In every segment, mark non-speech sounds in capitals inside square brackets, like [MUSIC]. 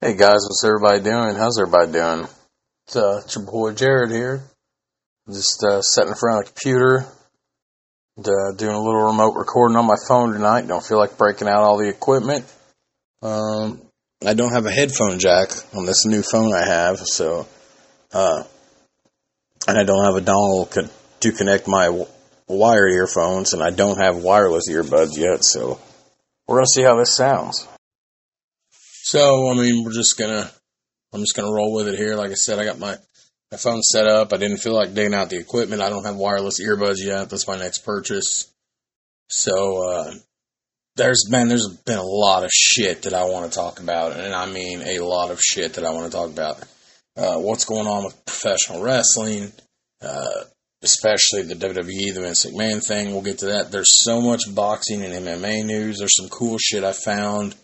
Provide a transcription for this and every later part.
Hey guys, what's everybody doing? How's everybody doing? It's, uh, it's your boy Jared here. Just uh, sitting in front of the computer, and, uh, doing a little remote recording on my phone tonight. Don't feel like breaking out all the equipment. Um, I don't have a headphone jack on this new phone I have, so uh, and I don't have a dongle co- to connect my w- wired earphones, and I don't have wireless earbuds yet. So we're gonna see how this sounds. So, I mean, we're just gonna, I'm just gonna roll with it here. Like I said, I got my, my phone set up. I didn't feel like digging out the equipment. I don't have wireless earbuds yet. That's my next purchase. So, uh, there's been, there's been a lot of shit that I want to talk about. And I mean a lot of shit that I want to talk about. Uh, what's going on with professional wrestling, uh, especially the WWE, the Vince McMahon thing. We'll get to that. There's so much boxing and MMA news. There's some cool shit I found.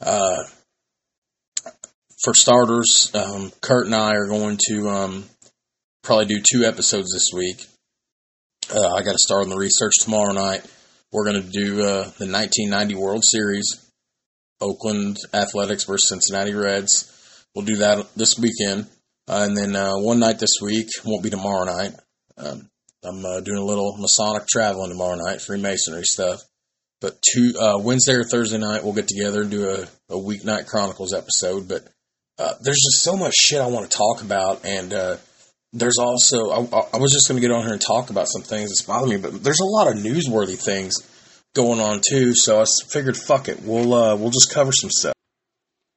Uh, for starters, um, Kurt and I are going to um, probably do two episodes this week. Uh, I got to start on the research tomorrow night. We're going to do uh, the 1990 World Series, Oakland Athletics versus Cincinnati Reds. We'll do that this weekend. Uh, and then uh, one night this week, won't be tomorrow night. Um, I'm uh, doing a little Masonic traveling tomorrow night, Freemasonry stuff. But two uh, Wednesday or Thursday night, we'll get together and do a, a weeknight Chronicles episode. But uh, there's just so much shit I want to talk about, and uh, there's also I, I was just going to get on here and talk about some things that's bothering me, but there's a lot of newsworthy things going on too. So I figured, fuck it, we'll uh, we'll just cover some stuff.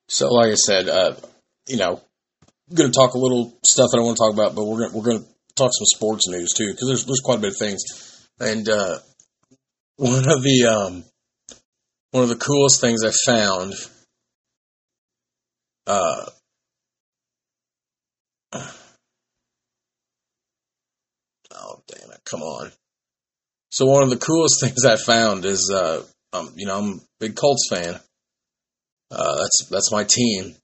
So, like I said, uh, you know, I'm going to talk a little stuff that I want to talk about, but we're gonna, we're going to talk some sports news too because there's there's quite a bit of things, and uh, one of the um, one of the coolest things I found. Uh, oh damn it! Come on. So one of the coolest [LAUGHS] things I found is, uh, um, you know, I'm a big Colts fan. Uh, that's that's my team.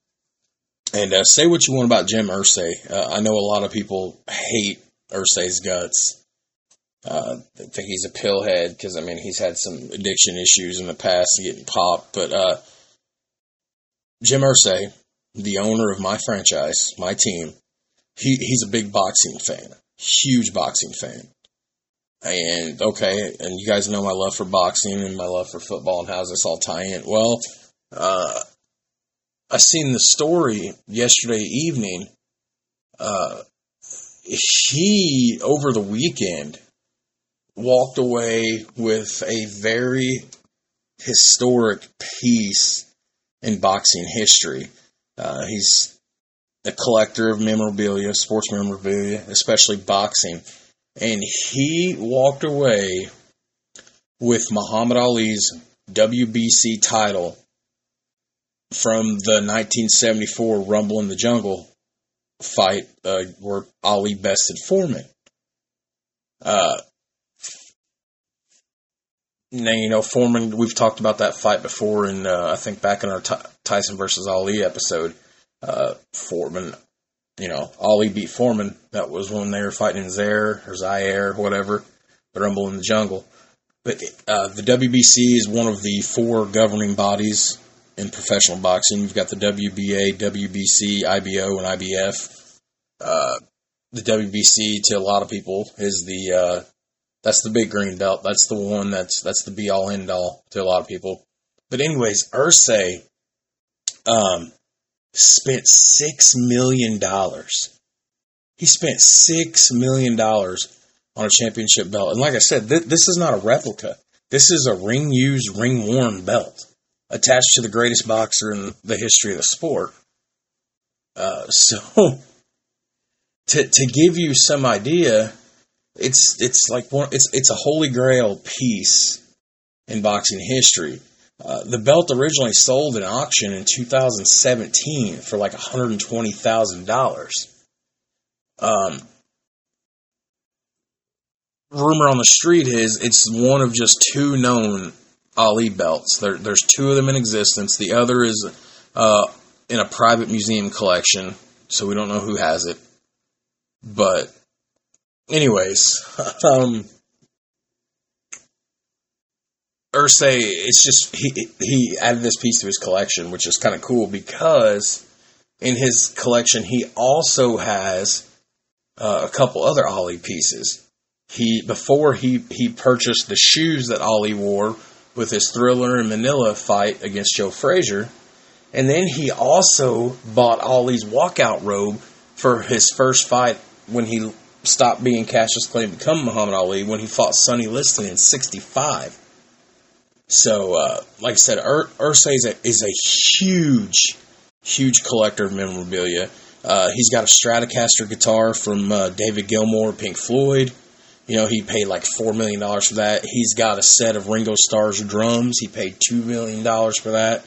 And uh, say what you want about Jim Irsay. Uh, I know a lot of people hate Irsay's guts. Uh, they think he's a pillhead because I mean he's had some addiction issues in the past, getting popped. But uh, Jim Irsay, the owner of my franchise, my team, he he's a big boxing fan, huge boxing fan. And okay, and you guys know my love for boxing and my love for football and how's this all tie in? Well, uh, I seen the story yesterday evening. Uh, he over the weekend walked away with a very historic piece in boxing history. Uh, he's a collector of memorabilia, sports memorabilia, especially boxing. And he walked away with Muhammad Ali's WBC title from the 1974 Rumble in the Jungle fight uh, where Ali bested Foreman. Uh, now, you know, Foreman, we've talked about that fight before, and uh, I think back in our T- Tyson versus Ali episode, uh, Foreman, you know, Ali beat Foreman. That was when they were fighting in Zaire or Zaire, whatever, the Rumble in the Jungle. But uh, the WBC is one of the four governing bodies in professional boxing. You've got the WBA, WBC, IBO, and IBF. Uh, the WBC to a lot of people is the uh, that's the big green belt. That's the one that's that's the be all end all to a lot of people. But anyways, Irsay um, spent six million dollars. He spent six million dollars on a championship belt, and like I said, th- this is not a replica. This is a ring used, ring worn belt attached to the greatest boxer in the history of the sport. Uh, so, [LAUGHS] to to give you some idea, it's it's like one it's it's a holy grail piece in boxing history. Uh, the belt originally sold in auction in 2017 for like $120,000. Um, rumor on the street is it's one of just two known Ali belts. There, there's two of them in existence. The other is uh, in a private museum collection, so we don't know who has it. But, anyways, [LAUGHS] um, Irsay, it's just he he added this piece to his collection, which is kind of cool because in his collection, he also has uh, a couple other Ali pieces. He before he he purchased the shoes that Ali wore with his Thrilla and Manila fight against Joe Frazier, and then he also bought Ali's walkout robe for his first fight when he stopped being Cassius Clay and become Muhammad Ali when he fought Sonny Liston in '65. So, uh, like I said, Ur- Irsay is a, is a huge, huge collector of memorabilia. Uh, he's got a Stratocaster guitar from uh, David Gilmour, Pink Floyd. You know, he paid like $4 million for that. He's got a set of Ringo Starr's drums. He paid $2 million for that.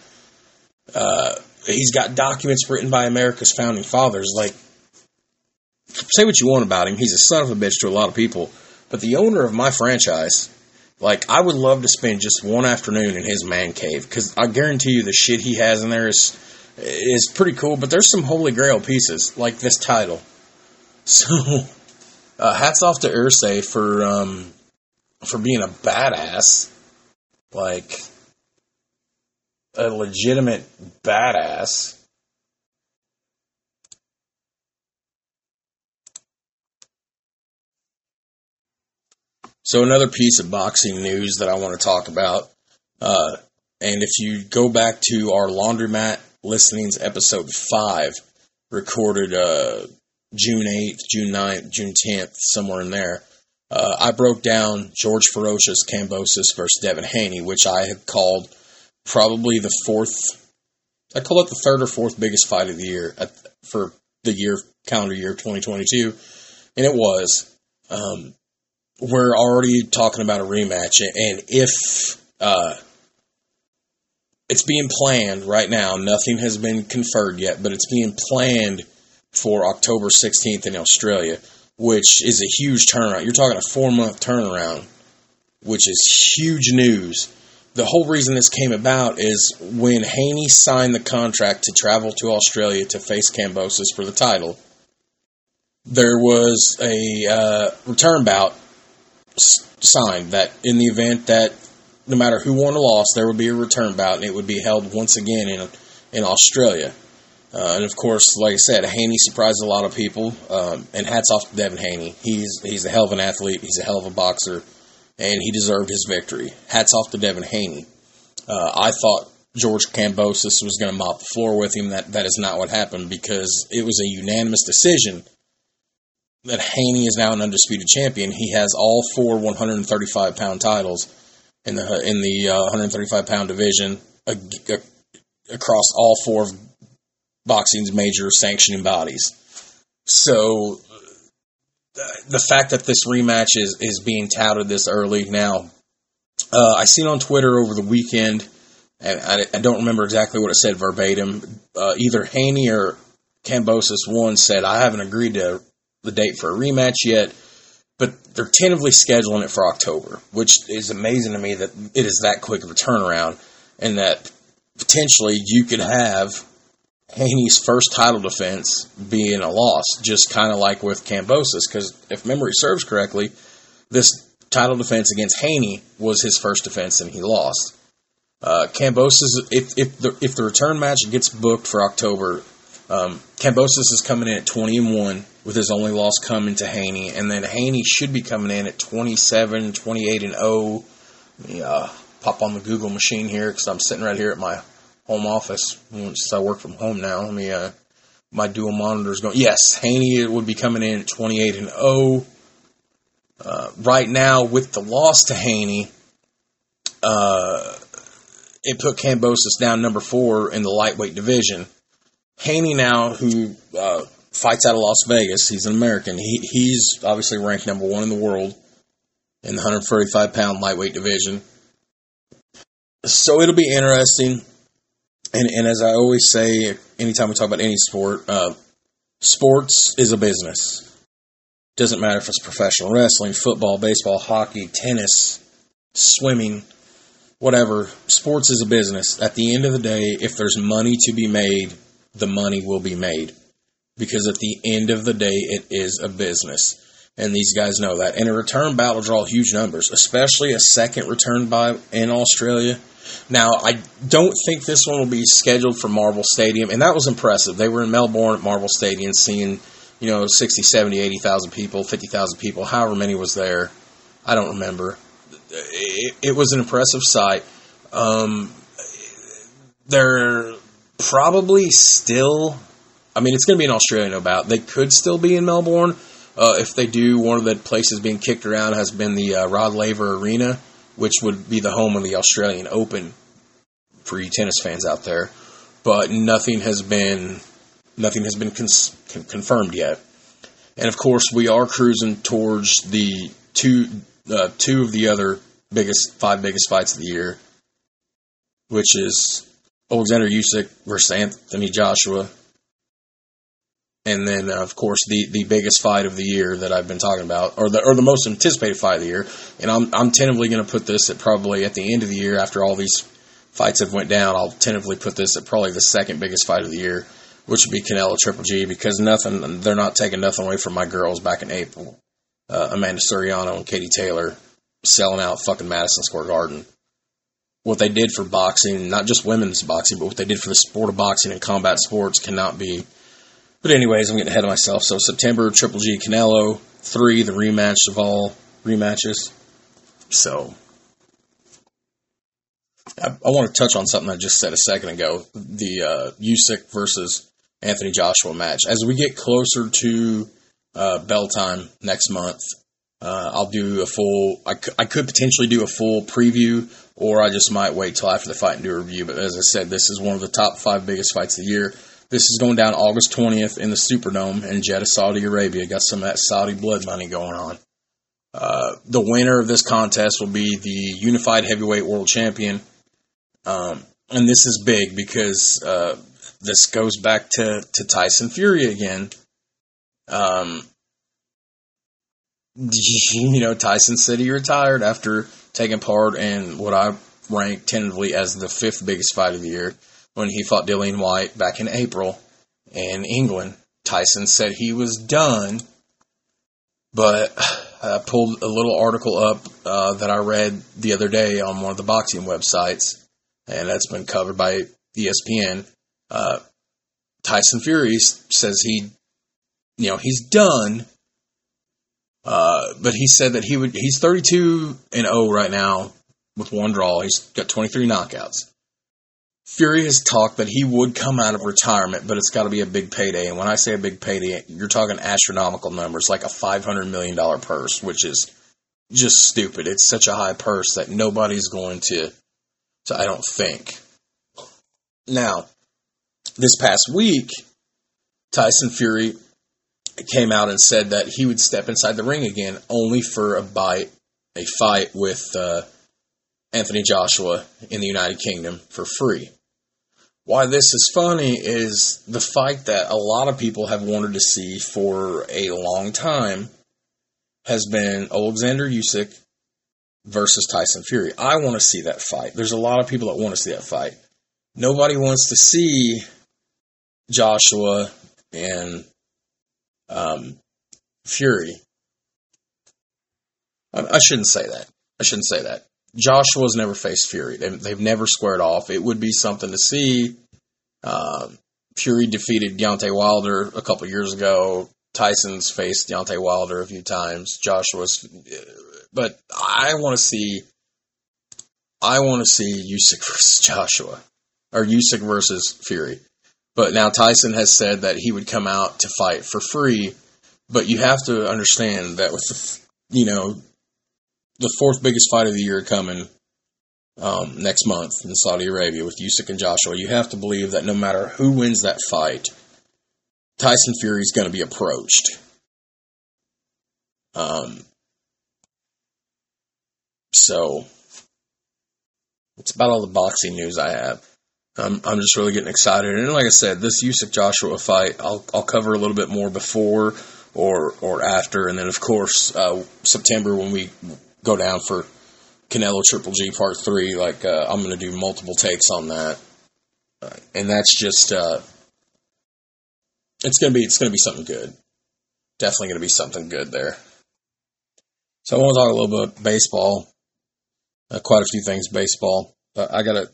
Uh, he's got documents written by America's founding fathers. Like, say what you want about him. He's a son of a bitch to a lot of people. But the owner of my franchise, like, I would love to spend just one afternoon in his man cave because I guarantee you the shit he has in there is is pretty cool. But there's some holy grail pieces like this title. [LAUGHS] So, uh, hats off to Irsay for um, for being a badass, like a legitimate badass. So another piece of boxing news that I want to talk about, uh, and if you go back to our laundromat listenings episode five, recorded uh, June eighth, June 9th, June tenth, somewhere in there. Uh, I broke down George Ferocious Kambosos versus Devin Haney, which I had called probably the fourth. I call it the third or fourth biggest fight of the year at, for the year calendar year 2022, and it was. Um, we're already talking about a rematch, and if uh, it's being planned right now, nothing has been conferred yet, but it's being planned for October 16th in Australia, which is a huge turnaround. You're talking a four month turnaround, which is huge news. The whole reason this came about is when Haney signed the contract to travel to Australia to face Kambosos for the title, there was a uh, return bout signed that in the event that no matter who won or lost, there would be a return bout, and it would be held once again in in Australia. Uh, and of course, like I said, Haney surprised a lot of people. Um, and hats off to Devin Haney. He's he's a hell of an athlete. He's a hell of a boxer, and he deserved his victory. Hats off to Devin Haney. Uh, I thought George Kambosos was going to mop the floor with him. That that is not what happened because it was a unanimous decision that Haney is now an undisputed champion. He has all four 135 pound titles in the in the uh, 135 pound division across all four of boxing's major sanctioning bodies. So the fact that this rematch is is being touted this early now, uh, I seen on Twitter over the weekend, and I, I, don't remember exactly what it said verbatim. Uh, either Haney or Kambosos one said, "I haven't agreed to the date for a rematch yet, but they're tentatively scheduling it for October, which is amazing to me that it is that quick of a turnaround and that potentially you could have Haney's first title defense being a loss, just kind of like with Kambosos, because if memory serves correctly, this title defense against Haney was his first defense and he lost. Uh, Kambosos, if if the if the return match gets booked for October, um, Kambosos is coming in at twenty and one with his only loss coming to Haney, and then Haney should be coming in at 27, 28 and 0. Let me uh, pop on the Google machine here because I'm sitting right here at my home office since I work from home now. Let me uh, my dual monitors going. Yes, Haney would be coming in at 28 and 0. Uh, right now, with the loss to Haney, uh, it put Kambosos down number four in the lightweight division. Haney now, who uh, fights out of Las Vegas. He's an American. He he's obviously ranked number one in the world in the 135 pound lightweight division. So it'll be interesting. And and as I always say, anytime we talk about any sport, uh, sports is a business. Doesn't matter if it's professional wrestling, football, baseball, hockey, tennis, swimming, whatever. Sports is a business. At the end of the day, if there's money to be made, the money will be made because at the end of the day, it is a business. and these guys know that. And a return will draw huge numbers, especially a second return bout in Australia. Now, I don't think this one will be scheduled for Marvel Stadium, and that was impressive. They were in Melbourne at Marvel Stadium, seeing you know 60, 70, 80,000 people, 50,000 people, however many was there. I don't remember. It, it was an impressive sight. Um, they're probably still. I mean, it's going to be in Australia, no doubt. They could still be in Melbourne. Uh, if they do, one of the places being kicked around has been the uh, Rod Laver Arena, which would be the home of the Australian Open for you tennis fans out there. But nothing has been nothing has been cons- con- confirmed yet. And of course, we are cruising towards the two uh, two of the other biggest five biggest fights of the year, which is Alexander Usyk versus Anthony Joshua, and then uh, of course the, the biggest fight of the year that I've been talking about, or the or the most anticipated fight of the year. And I'm I'm tentatively going to put this at probably at the end of the year after all these fights have went down. I'll tentatively put this at probably the second biggest fight of the year, which would be Canelo Triple G because nothing they're not taking nothing away from my girls back in April, uh, Amanda Serrano and Katie Taylor selling out fucking Madison Square Garden what they did for boxing, not just women's boxing, but what they did for the sport of boxing and combat sports cannot be. But anyways, I'm getting ahead of myself. So September, Triple G Canelo three, the rematch of all rematches. So I, I want to touch on something I just said a second ago: the uh, Usyk versus Anthony Joshua match. As we get closer to uh, bell time next month, uh, I'll do a full. I, c- I could potentially do a full preview, or I just might wait till after the fight and do a review. But as I said, this is one of the top five biggest fights of the year. This is going down August 20th in the Superdome in Jeddah, Saudi Arabia. Got some of that Saudi blood money going on. Uh, the winner of this contest will be the unified heavyweight world champion. Um, and this is big because uh, this goes back to, to Tyson Fury again. Um, [LAUGHS] you know, Tyson said he retired after taking part in what I rank tentatively as the fifth biggest fight of the year when he fought Dillian Whyte back in April in England. Tyson said he was done, but I pulled a little article up uh, that I read the other day on one of the boxing websites, and that's been covered by ESPN. Uh, Tyson Fury says he, you know, he's done, uh, but he said that he would. He's 32 and 0 right now with one draw. He's got 23 knockouts. Fury has talked that he would come out of retirement, but it's got to be a big payday. And when I say a big payday, you're talking astronomical numbers, like a $500 million purse, which is just stupid. It's such a high purse that nobody's going to, to I don't think. Now, this past week, Tyson Fury came out and said that he would step inside the ring again only for a bite, a fight with uh, Anthony Joshua in the United Kingdom for free. Why this is funny is the fight that a lot of people have wanted to see for a long time has been Alexander Usyk versus Tyson Fury. I want to see that fight. There's a lot of people that want to see that fight. Nobody wants to see Joshua and um, Fury. I, I shouldn't say that. I shouldn't say that. Joshua's never faced Fury. They've, they've never squared off. It would be something to see. Uh, Fury defeated Deontay Wilder a couple years ago. Tyson's faced Deontay Wilder a few times. Joshua's, but I want to see. I want to see Usyk [LAUGHS] versus Joshua, or Usyk versus Fury. But now Tyson has said that he would come out to fight for free. But you have to understand that with the, you know, the fourth biggest fight of the year coming um, next month in Saudi Arabia with Usyk and Joshua, you have to believe that no matter who wins that fight, Tyson Fury is going to be approached. Um, so it's about all the boxing news I have. I'm I'm just really getting excited, and like I said, this Usyk Joshua fight, I'll I'll cover a little bit more before or or after, and then of course uh, September when we go down for Canelo Triple G Part Three. Like uh, I'm going to do multiple takes on that, uh, and that's just uh, it's going to be it's going to be something good. Definitely going to be something good there. So I want to talk a little bit baseball. Uh, quite a few things baseball. Uh, I got to,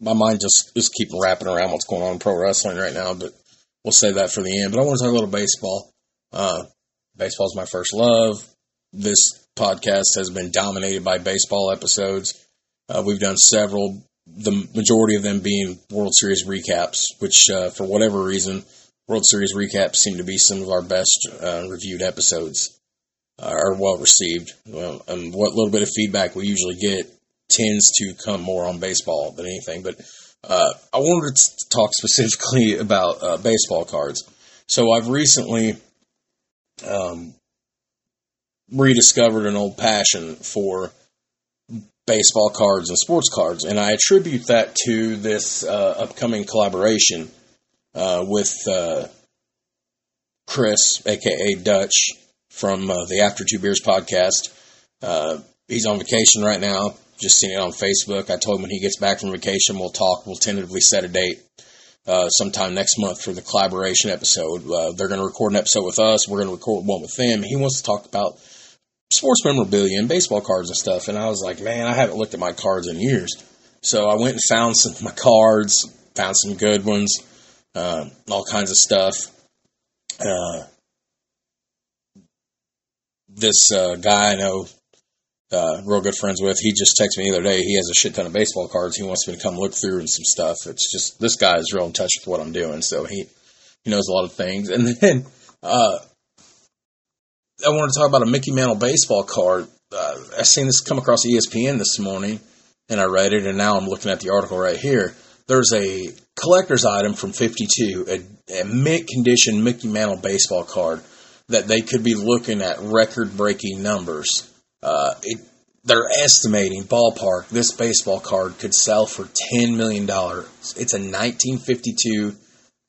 my mind just is keeping wrapping around what's going on in pro wrestling right now, but we'll save that for the end. But I want to talk a little baseball. Uh, baseball is my first love. This podcast has been dominated by baseball episodes. Uh, we've done several, the majority of them being World Series recaps, which, uh, for whatever reason, World Series recaps seem to be some of our best uh, reviewed episodes, uh, are well received. Well, and what little bit of feedback we usually get tends to come more on baseball than anything. But uh, I wanted to talk specifically [LAUGHS] about uh, baseball cards. So I've recently um, rediscovered an old passion for baseball cards and sports cards, and I attribute that to this uh, upcoming collaboration uh, with uh, Chris, aka Dutch, from uh, the After Two Beers podcast. He's on vacation right now. Just seen it on Facebook. I told him when he gets back from vacation, we'll talk. We'll tentatively set a date uh, sometime next month for the collaboration episode. Uh, they're going to record an episode with us. We're going to record one with them. He wants to talk about sports memorabilia and baseball cards and stuff. And I was like, man, I haven't looked at my cards in years. So I went and found some of my cards, found some good ones, uh, all kinds of stuff. Uh, this uh, guy I know, uh, real good friends with, he just texted me the other day. He has a shit ton of baseball cards. He wants me to come look through and some stuff. It's just this guy is real in touch with what I'm doing, so he he knows a lot of things. And then uh, I wanted to talk about a Mickey Mantle baseball card. Uh, I seen this come across ESPN this morning, and I read it, and now I'm looking at the article right here. There's a collector's item from 52, a, a mint condition Mickey Mantle baseball card that they could be looking at record breaking numbers. Uh, it, they're estimating ballpark this baseball card could sell for $10 million. It's a 1952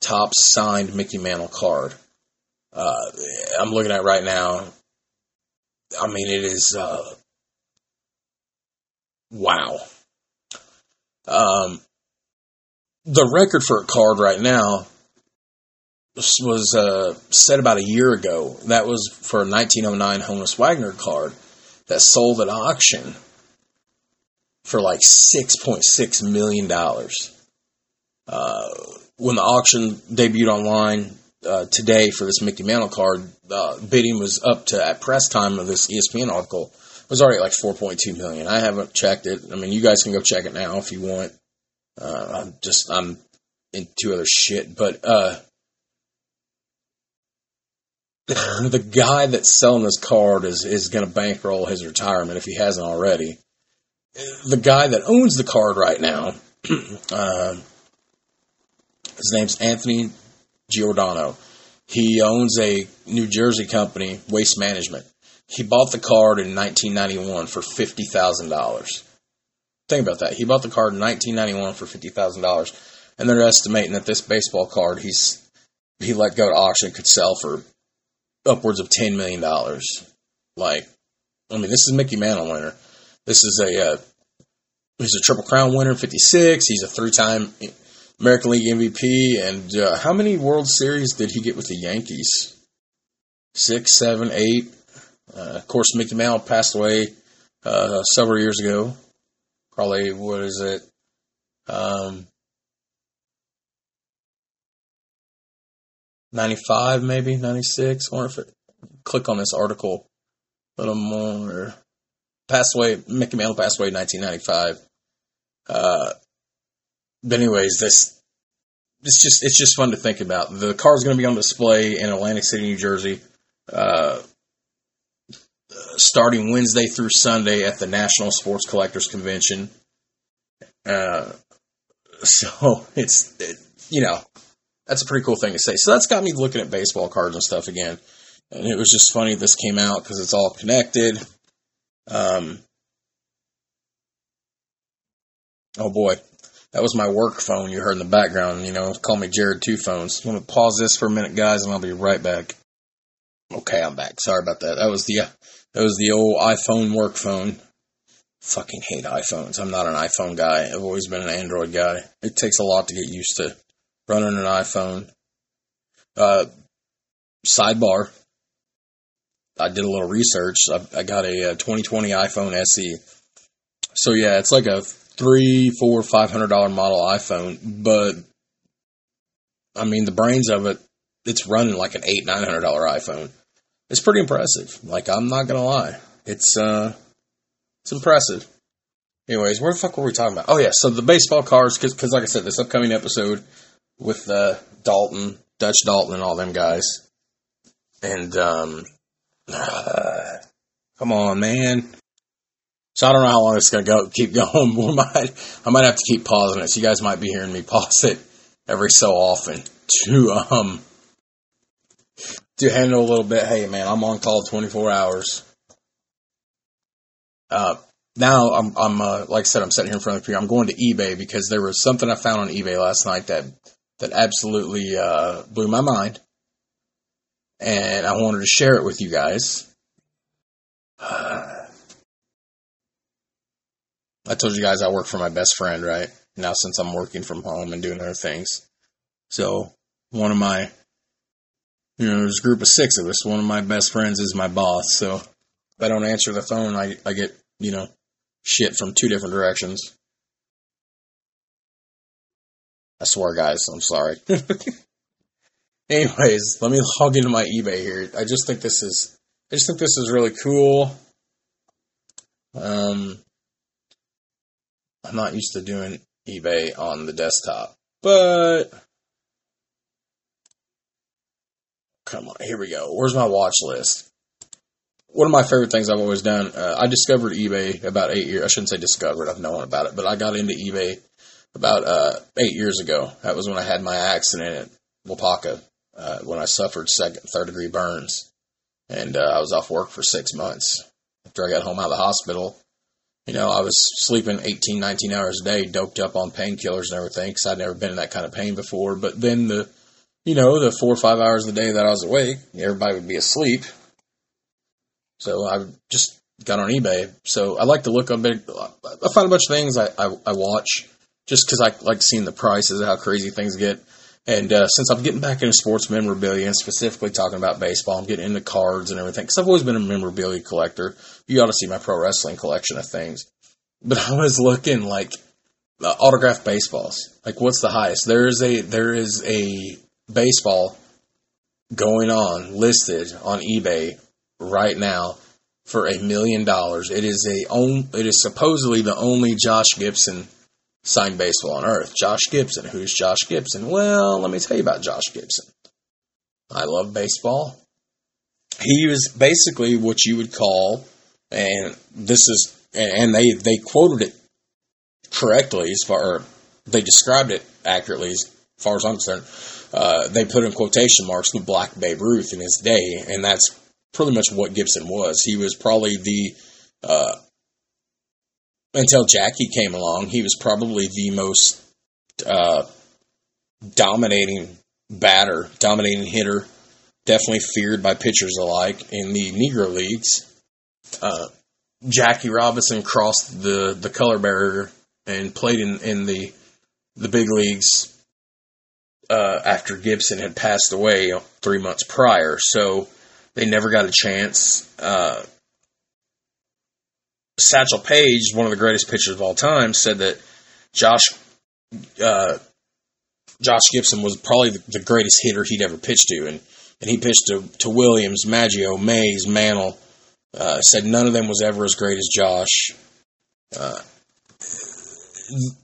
Topps signed Mickey Mantle card. Uh, I'm looking at right now. I mean, it is uh, wow. Um, the record for a card right now was uh, set about a year ago. That was for a 1909 Honus Wagner card that sold at auction for like $6.6 million. Uh, when the auction debuted online uh, today for this Mickey Mantle card, uh, bidding was up to, at press time of this ESPN article, was already like 4.2 million. I haven't checked it. I mean, you guys can go check it now if you want. Uh, I'm just, I'm into other shit, but, uh, the guy that's selling this card is, is going to bankroll his retirement if he hasn't already. The guy that owns the card right now, [CLEARS THROAT] uh, his name's Anthony Giordano. He owns a New Jersey company, Waste Management. He bought the card in 1991 for fifty thousand dollars. Think about that. He bought the card in 1991 for fifty thousand dollars, and they're estimating that this baseball card he's he let go to auction could sell for upwards of ten million dollars. Like, I mean, this is Mickey Mantle winner. This is a uh, he's a Triple Crown winner, fifty six. He's a three time American League MVP. And uh, how many World Series did he get with the Yankees? Six, seven, eight. Uh, of course, Mickey Mantle passed away uh, several years ago. Probably what is it? Um, 95 maybe 96 I wonder if it click on this article a little more. Passed away mickey mantle passed away in 1995 uh, but anyways this it's just it's just fun to think about. The car is going to be on display in atlantic city new jersey uh, starting wednesday through sunday at the national sports collectors convention. Uh, [LAUGHS] so it's it, you know that's a pretty cool thing to say. So that's got me looking at baseball cards and stuff again. And it was just funny this came out because it's all connected. Um, oh boy, that was my work phone you heard in the background. You know, call me Jared Two Phones. I'm gonna pause this for a minute, guys, and I'll be right back. Okay, I'm back. Sorry about that. That was the that was the old iPhone work phone. Fucking hate iPhones. I'm not an iPhone guy. I've always been an Android guy. It takes a lot to get used to running an iPhone. Uh, sidebar. I did a little research. I, I got a, a 2020 iPhone SE. So yeah, it's like a three, four, five hundred dollar model iPhone, but I mean the brains of it, it's running like an eight, nine hundred dollar iPhone. It's pretty impressive. Like I'm not gonna lie, it's uh, it's impressive. Anyways, where the fuck were we talking about? Oh yeah, so the baseball cards, because like I said, this upcoming episode with uh, Dalton, Dutch Dalton, and all them guys, and um, uh, [SIGHS] come on, man. So I don't know how long it's gonna go. Keep [LAUGHS] going. We might, I might have to keep pausing it. So you guys might be hearing me pause it every so often to um to handle a little bit. Hey, man, I'm on call 24 hours. Uh, now I'm, I'm uh, like I said, I'm sitting here in front of the computer. I'm going to eBay because there was something I found on eBay last night that that absolutely uh, blew my mind, and I wanted to share it with you guys. [SIGHS] I told you guys I work for my best friend, right? Now since I'm working from home and doing other things. So one of my you know, there's a group of six of us. One of my best friends is my boss. So if I don't answer the phone, I, I get, you know, shit from two different directions. I swear, guys, I'm sorry. [LAUGHS] Anyways, let me log into my eBay here. I just think this is, I just think this is really cool. Um, I'm not used to doing eBay on the desktop, but come on, here we go. Where's my watch list? One of my favorite things I've always done. Uh, I discovered eBay about eight years. I shouldn't say discovered. I've known about it, but I got into eBay about uh, eight years ago. That was when I had my accident at Wapaka, uh, when I suffered second, third degree burns, and uh, I was off work for six months. After I got home out of the hospital, you know, I was sleeping 18, 19 hours a day, doped up on painkillers and everything, because I'd never been in that kind of pain before. But then the, you know, the four or five hours a day that I was awake, everybody would be asleep. So I just got on eBay. So I like to look up. Big, I find a bunch of things I, I, I watch just because I like seeing the prices, how crazy things get. And uh, since I'm getting back into sports memorabilia and specifically talking about baseball, I'm getting into cards and everything because I've always been a memorabilia collector. You ought to see my pro wrestling collection of things. But I was looking like uh, autographed baseballs. Like, what's the highest? There is a there is a baseball going on listed on eBay right now for a million dollars. It is a. It is supposedly the only Josh Gibson signed baseball on earth. Josh Gibson. Who's Josh Gibson? Well, let me tell you about Josh Gibson. I love baseball. He was basically what you would call, and this is, and they they quoted it correctly as far, they described it accurately as far as I'm concerned. Uh, they put in quotation marks the Black Babe Ruth in his day, and that's pretty much what Gibson was. He was probably the uh, until Jackie came along, he was probably the most uh, dominating batter, dominating hitter, definitely feared by pitchers alike in the Negro leagues. Uh, Jackie Robinson crossed the, the color barrier and played in, in the the big leagues uh, after Gibson had passed away three months prior. So they never got a chance. Uh, Satchel Paige, one of the greatest pitchers of all time, said that Josh uh, Josh Gibson was probably the, greatest hitter he'd ever pitched to, and and he pitched to, to Williams, Maggio, Mays, Mantle. Uh, said none of them was ever as great as Josh. Uh,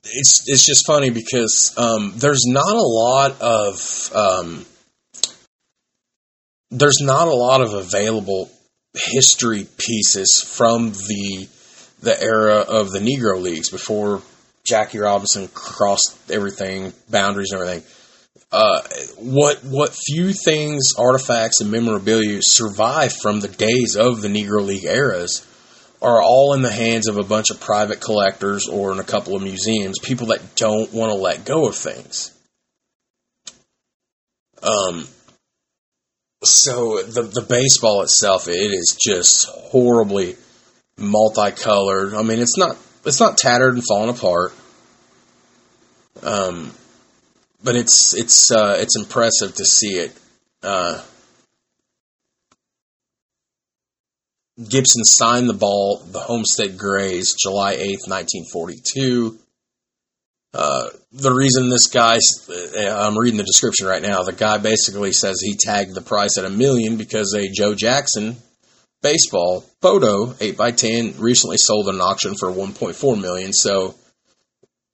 it's it's just funny because um, there's not a lot of um, there's not a lot of available history pieces from the the era of the Negro Leagues before Jackie Robinson crossed everything, boundaries and everything. Uh, what what few things, artifacts, and memorabilia survive from the days of the Negro League eras are all in the hands of a bunch of private collectors or in a couple of museums, people that don't want to let go of things. Um, so the the baseball itself, it is just horribly multicolored. I mean, it's not it's not tattered and falling apart. Um, but it's it's uh, it's impressive to see it. Uh, Gibson signed the ball, the Homestead Grays, July 8th, 1942. Uh, the reason this guy, uh, I'm reading the description right now, the guy basically says he tagged the price at a million because a Joe Jackson baseball photo 8x10 recently sold at an auction for 1.4 million. So,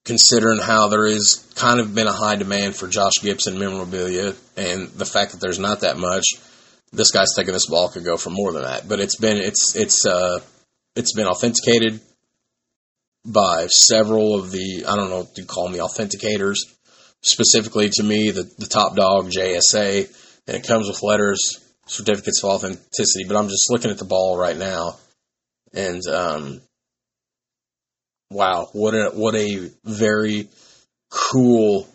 considering how there is kind of been a high demand for Josh Gibson memorabilia and the fact that there's not that much, this guy's taking this ball could go for more than that. But it's been it's it's uh it's been authenticated by several of the I don't know you call them the authenticators. Specifically to me, the the top dog JSA, and it comes with letters, certificates of authenticity. But I'm just looking at the ball right now, and um, wow, what a what a very cool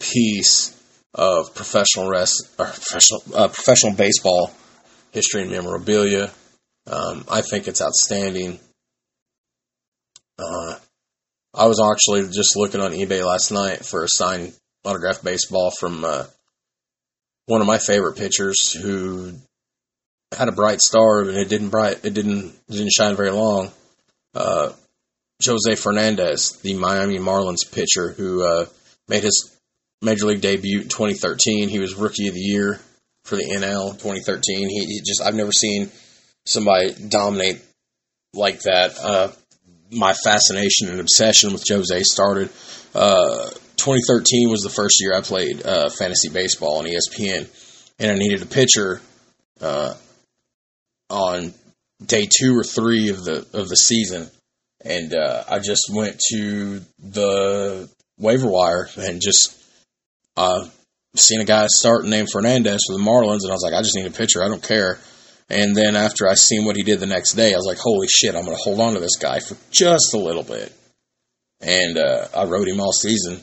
piece of professional rest or professional uh, professional baseball history and memorabilia. Um, I think it's outstanding. Uh, I was actually just looking on eBay last night for a signed autographed baseball from uh, one of my favorite pitchers who had a bright star, and it didn't bright it didn't didn't shine very long. Uh, Jose Fernandez, the Miami Marlins pitcher who uh, made his major league debut in 2013. He was rookie of the year for the NL 2013. He, he just I've never seen somebody dominate like that. Uh, my fascination and obsession with Jose started. Uh, 2013 was the first year I played uh, fantasy baseball on ESPN, and I needed a pitcher uh, on day two or three of the of the season, and uh, I just went to the waiver wire and just uh, seen a guy start named Fernandez for the Marlins, and I was like, I just need a pitcher. I don't care. And then after I seen what he did the next day, I was like, holy shit, I'm going to hold on to this guy for just a little bit. And uh, I rode him all season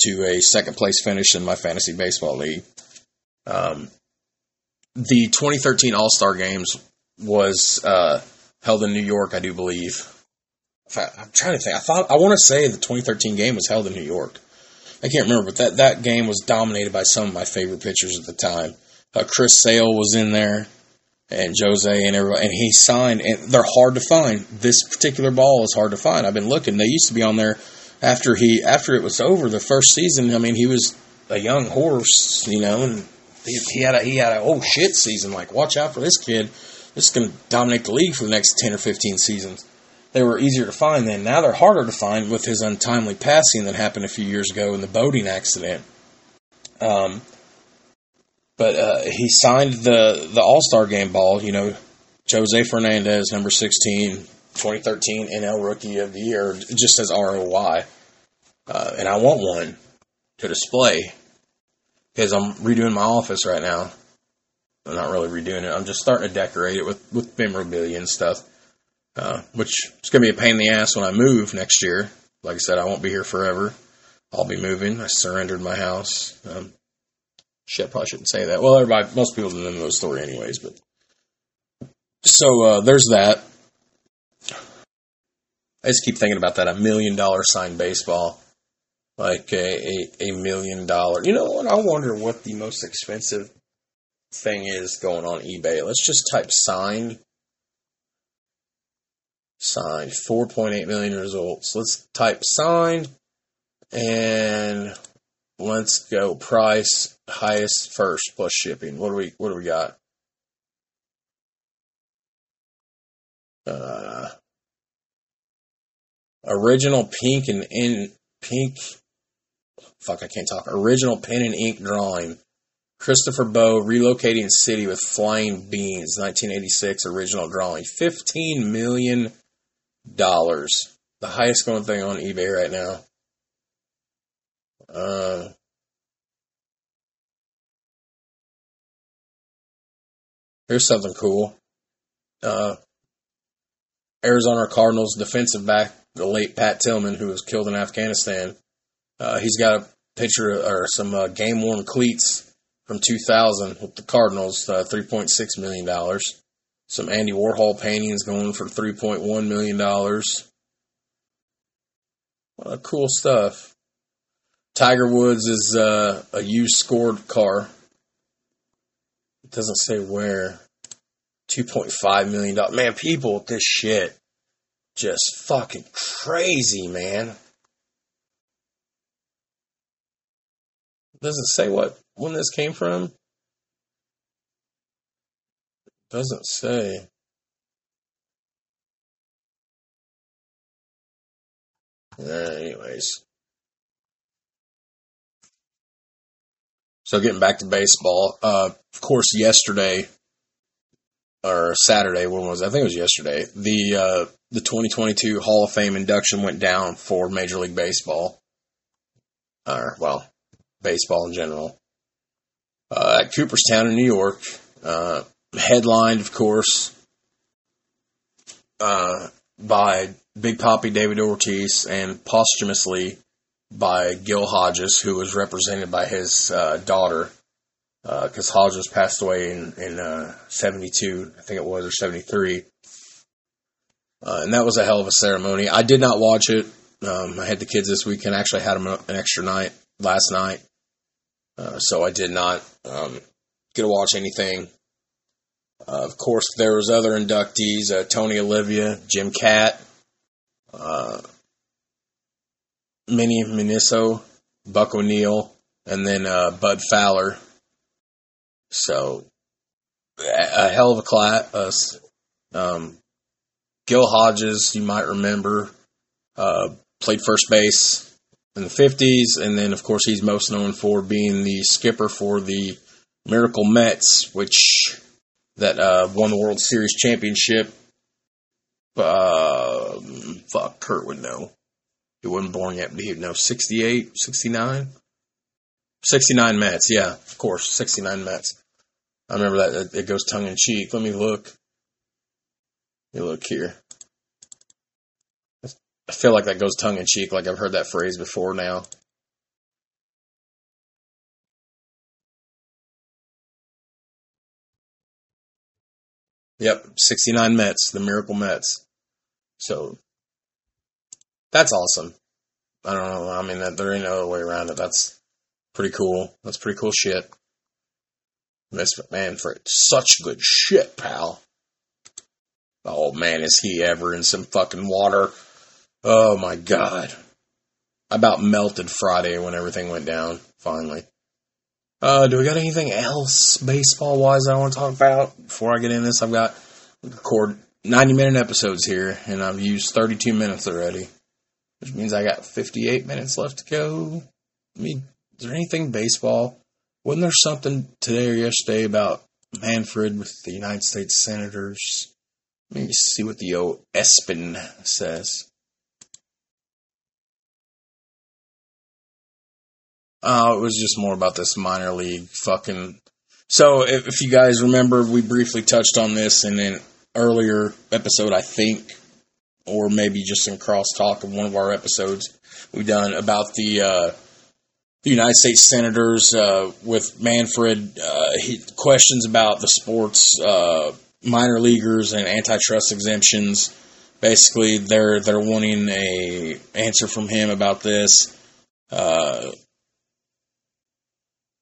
to a second place finish in my fantasy baseball league. Um, the 2013 All Star Games was uh, held in New York, I do believe. I'm trying to think. I thought I want to say the 2013 game was held in New York. I can't remember, but that, that game was dominated by some of my favorite pitchers at the time. Uh, Chris Sale was in there, and Jose and everybody, and he signed. And they're hard to find. This particular ball is hard to find. I've been looking. They used to be on there after he after it was over the first season. I mean, he was a young horse, you know, and he, he had a he had a oh shit season. Like, watch out for this kid. This is going to dominate the league for the next ten or fifteen seasons they were easier to find then. Now they're harder to find with his untimely passing that happened a few years ago in the boating accident. Um, but uh, he signed the the All Star Game ball. You know, Jose Fernandez, number 16, 2013 NL Rookie of the Year, just as ROY. Uh, and I want one to display because I'm redoing my office right now. I'm not really redoing it. I'm just starting to decorate it with, with memorabilia and stuff uh, which is going to be a pain in the ass when I move next year. Like I said, I won't be here forever. I'll be moving. I surrendered my house. Um, shit, probably shouldn't say that. Well, everybody, most people know the story, anyways. But so uh, there's that. I just keep thinking about that a million dollar signed baseball, like a, a, a million dollar. You know what? I wonder what the most expensive thing is going on eBay. Let's just type signed signed 4.8 million results. Let's type signed and let's go price highest first plus shipping. What do we what do we got? Uh, original pink and in pink fuck I can't talk. Original pen and ink drawing. Christopher Bow relocating city with flying beans 1986 original drawing. 15 million dollars. The highest going thing on eBay right now. Uh, here's something cool. Uh, Arizona Cardinals defensive back, the late Pat Tillman, who was killed in Afghanistan. Uh, he's got a picture or some uh, game worn cleats from 2000 with the Cardinals, uh, $3.6 million. Some Andy Warhol paintings going for $3.1 million. Uh, cool stuff. Tiger Woods is uh, a used scored car. It doesn't say where. Two point five million dollars. Man, people, this shit just fucking crazy, man. Doesn't say what when this came from. Doesn't say. Anyways. So getting back to baseball, uh, of course, yesterday or Saturday, when was it? I think it was yesterday. The uh, the 2022 Hall of Fame induction went down for Major League Baseball, or well, baseball in general, uh, at Cooperstown in New York. Uh, headlined, of course, uh, by Big Papi David Ortiz and posthumously by Gil Hodges, who was represented by his uh, daughter, because uh, Hodges passed away in in uh, '72, I think it was, or '73, uh, and that was a hell of a ceremony. I did not watch it. Um, I had the kids this weekend. I Actually, had them an extra night last night, uh, so I did not um, get to watch anything. Uh, of course, there was other inductees: Tony Oliva, Jim Kaat, Minnie Miñoso, Buck O'Neil, and then Bud Fowler so, a, hell of a class. Um, Gil Hodges, you might remember, uh, played first base in the 50s, and then, of course, he's most known for being the skipper for the Miracle Mets, which that uh, won the World Series championship. Uh, fuck, Kurt would know. He wasn't born yet, but he'd know. 68, 69? 69 Mets, yeah, of course, 69 Mets. I remember that it goes tongue in cheek. Let me look. Let me look here. I feel like that goes tongue in cheek, like I've heard that phrase before now. Yep, 69 Mets, the Miracle Mets. So that's awesome. I don't know. I mean, there ain't no other way around it. That's pretty cool. That's pretty cool shit. Miss Manfred, such good shit, pal. Oh man, is he ever in some fucking water? Oh my god. I about melted Friday when everything went down, finally. Uh, do we got anything else baseball wise I want to talk about? Before I get in this, I've got record 90 minute episodes here, and I've used 32 minutes already, which means I got 58 minutes left to go. I mean, is there anything baseball wasn't there something today or yesterday about Manfred with the United States Senators? Let me see what the old ESPN says. Oh, it was just more about this minor league fucking. So, if, if you guys remember, we briefly touched on this in an earlier episode, I think, or maybe just in crosstalk of one of our episodes we've done about the uh, United States senators uh, with Manfred. Uh, he, questions about the sports uh, minor leaguers and antitrust exemptions. Basically, they're they're wanting a answer from him about this, uh,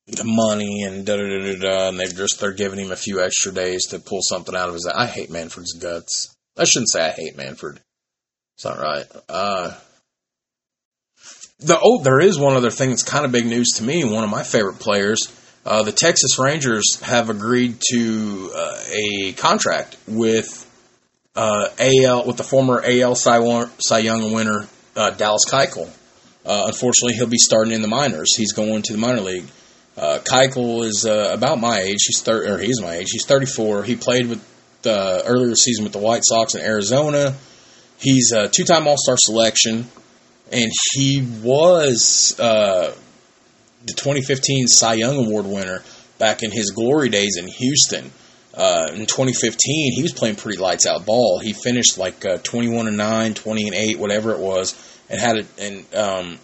the money and da da da da da. And they've just they're giving him a few extra days to pull something out of his. I hate Manfred's guts. I shouldn't say I hate Manfred. It's not right. The oh, there is one other thing that's kind of big news to me. One of my favorite players, uh, the Texas Rangers, have agreed to uh, a contract with uh, AL with the former AL Cy, Cy Young winner uh, Dallas Keuchel. Uh, unfortunately, he'll be starting in the minors. He's going to the minor league. Uh, Keuchel is uh, about my age. He's thir- or he's my age. He's 34. He played with the earlier season with the White Sox in Arizona. He's a two-time All-Star selection and he was uh, the 2015 Cy Young Award winner back in his glory days in Houston. Uh, in 2015, he was playing pretty lights out ball. He finished like uh, 21 and 9, 20 and 8, whatever it was, and had a, and um,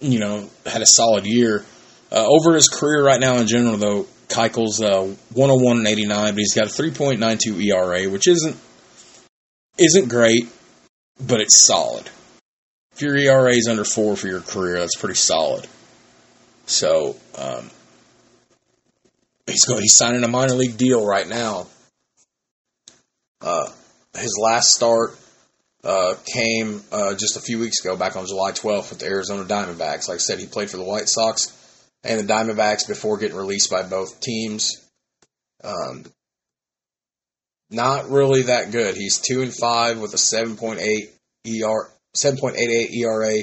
you know had a solid year. Uh, over his career right now in general, though, Keuchel's uh, 101 and 89, but he's got a 3.92 ERA, which isn't isn't great, but it's solid if your ERA is under four for your career, that's pretty solid. So um, he's going. He's signing a minor league deal right now his last start uh, came uh, just a few weeks ago, back on July 12th, with the Arizona Diamondbacks. Like I said, he played for the White Sox and the Diamondbacks before getting released by both teams. Um, not really that good. He's two and five with a 7.8 ER, 7.88 ERA,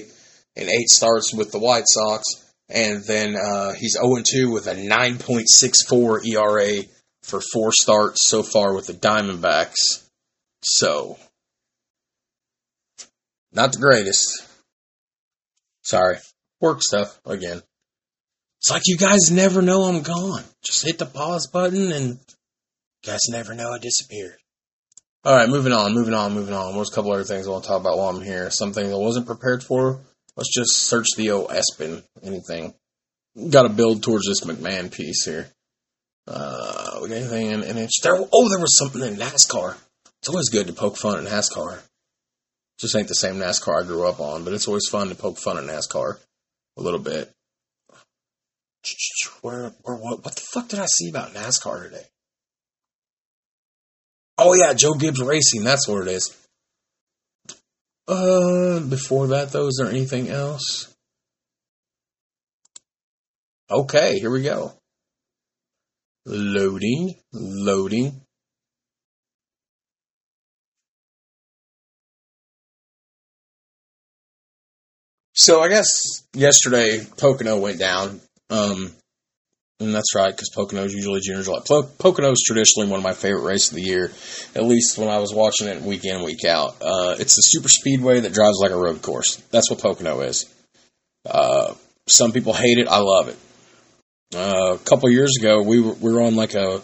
and eight starts with the White Sox, and then uh, he's 0-2 with a 9.64 ERA for four starts so far with the Diamondbacks. So, not the greatest. Sorry, work stuff again. It's like you guys never know I'm gone. Just hit the pause button and you guys never know I disappeared. All right, moving on, moving on, moving on. There's a couple other things I want to talk about while I'm here. Something I wasn't prepared for. Let's just search the old ESPN. Anything. Got to build towards this McMahon piece here. Uh, we got anything in, it? There, oh, there was something in NASCAR. It's always good to poke fun at NASCAR. Just ain't the same NASCAR I grew up on, but it's always fun to poke fun at NASCAR a little bit. Where, where, what, what the fuck did I see about NASCAR today? Oh yeah, Joe Gibbs Racing. That's what it is. Uh, before that though, is there anything else? Okay, here we go. Loading, loading. So I guess yesterday Pocono went down. Um, and that's right, because Pocono is usually June or July. Pocono is traditionally one of my favorite races of the year, at least when I was watching it week in, week out. Uh, it's a super speedway that drives like a road course. That's what Pocono is. Uh, some people hate it. I love it. Uh, a couple years ago, we were, we were on like a, a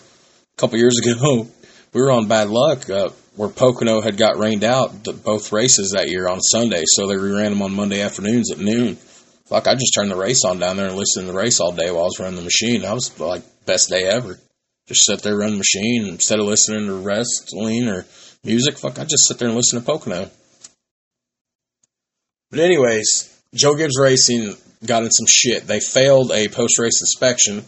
couple years [LAUGHS] ago, we were on bad luck uh, where Pocono had got rained out the, both races that year on Sunday, so they reran them on Monday afternoons at noon fuck, I just turned the race on down there and listened to the race all day while I was running the machine. That was like best day ever. Just sit there running the machine instead of listening to wrestling or music. Fuck, I just sit there and listen to Pocono. But anyways, Joe Gibbs Racing got in some shit. They failed a post race inspection,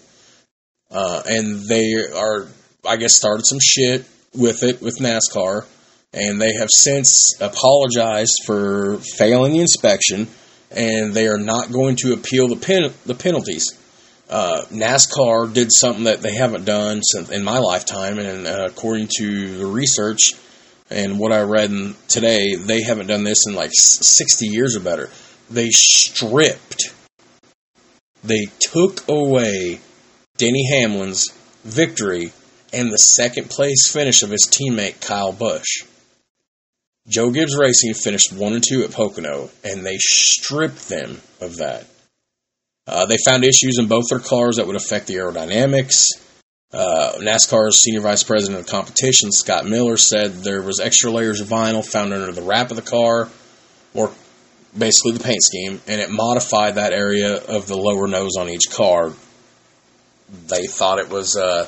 uh, and they are, I guess, started some shit with it with NASCAR, and they have since apologized for failing the inspection and they are not going to appeal the pen, the penalties. Uh, NASCAR did something that they haven't done since in my lifetime, and uh, according to the research and what I read in, today, they haven't done this in like 60 years or better. They stripped, they took away Denny Hamlin's victory and the second place finish of his teammate Kyle Busch. Joe Gibbs Racing finished one and two at Pocono, and they stripped them of that. Uh, they found issues in both their cars that would affect the aerodynamics. Uh, NASCAR's senior vice president of competition, Scott Miller, said there was extra layers of vinyl found under the wrap of the car, or basically the paint scheme, and it modified that area of the lower nose on each car. They thought it was uh,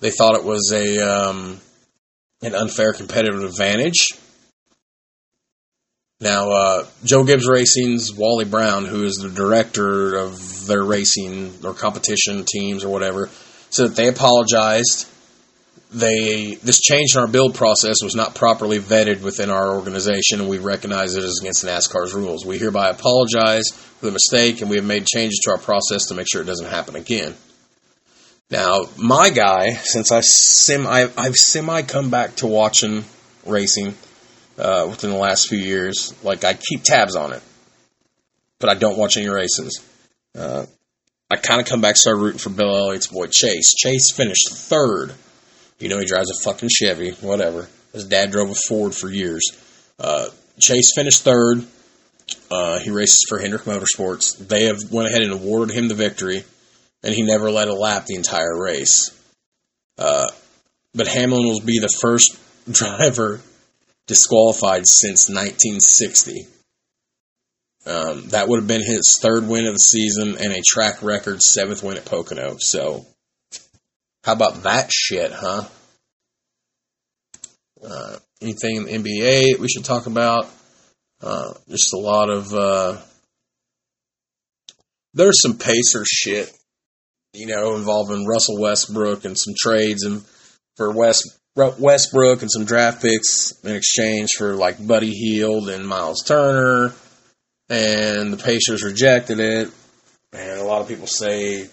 they thought it was a um, an unfair competitive advantage now, uh, Joe Gibbs Racing's Wally Brown, who is the director of their racing or competition teams or whatever, said that they apologized. They this change in our build process was not properly vetted within our organization, and we recognize it as against NASCAR's rules. We hereby apologize for the mistake, and we have made changes to our process to make sure it doesn't happen again. Now, my guy, since I sim, I, I've semi come back to watching racing uh, within the last few years. Like I keep tabs on it, but I don't watch any races. Uh, I kind of come back, start rooting for Bill Elliott's boy Chase. Chase finished third. You know he drives a fucking Chevy, whatever. His dad drove a Ford for years. Uh, Chase finished third. Uh, he races for Hendrick Motorsports. They have went ahead and awarded him the victory, and he never led a lap the entire race. Uh, but Hamlin will be the first [LAUGHS] driver disqualified since 1960. Um, that would have been his third win of the season and a track record seventh win at Pocono. So, how about that shit, huh? Uh, anything in the NBA we should talk about? Uh, just a lot of. Uh, there's some Pacer shit, you know, involving Russell Westbrook and some trades and for West Westbrook and some draft picks in exchange for like Buddy Hield and Myles Turner, and the Pacers rejected it. And a lot of people say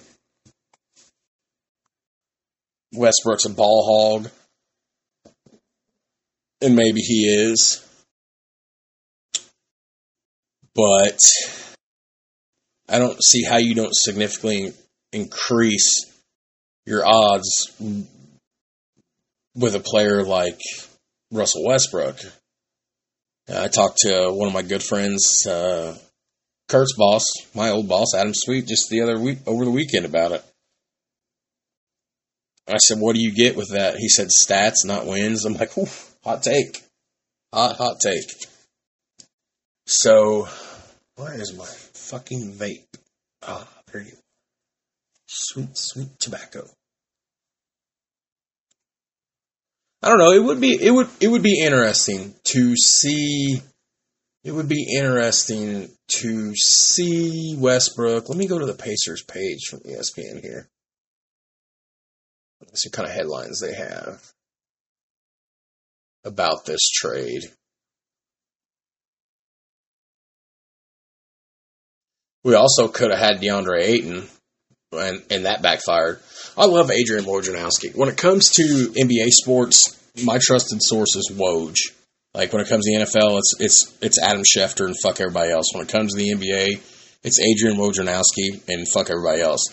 Westbrook's a ball hog, and maybe he is. But I don't see how you don't significantly increase your odds with a player like Russell Westbrook. I talked to one of my good friends, uh, Kurt's boss, my old boss, Adam Sweet, just the other week over the weekend about it. I said, "What do you get with that?" He said, "Stats, not wins." I'm like, hot take, hot hot take." So, where is my fucking vape? Ah, there you. Sweet, sweet tobacco. I don't know. It would be it would it would be interesting to see. It would be interesting to see Westbrook. Let me go to the Pacers page from ESPN here. Let's see what kind of headlines they have about this trade. We also could have had Deandre Ayton, and, and that backfired. I love Adrian Wojnarowski. When it comes to NBA sports, my trusted source is Woj. Like when it comes to the NFL, it's it's it's Adam Schefter and fuck everybody else. When it comes to the NBA, it's Adrian Wojnarowski and fuck everybody else.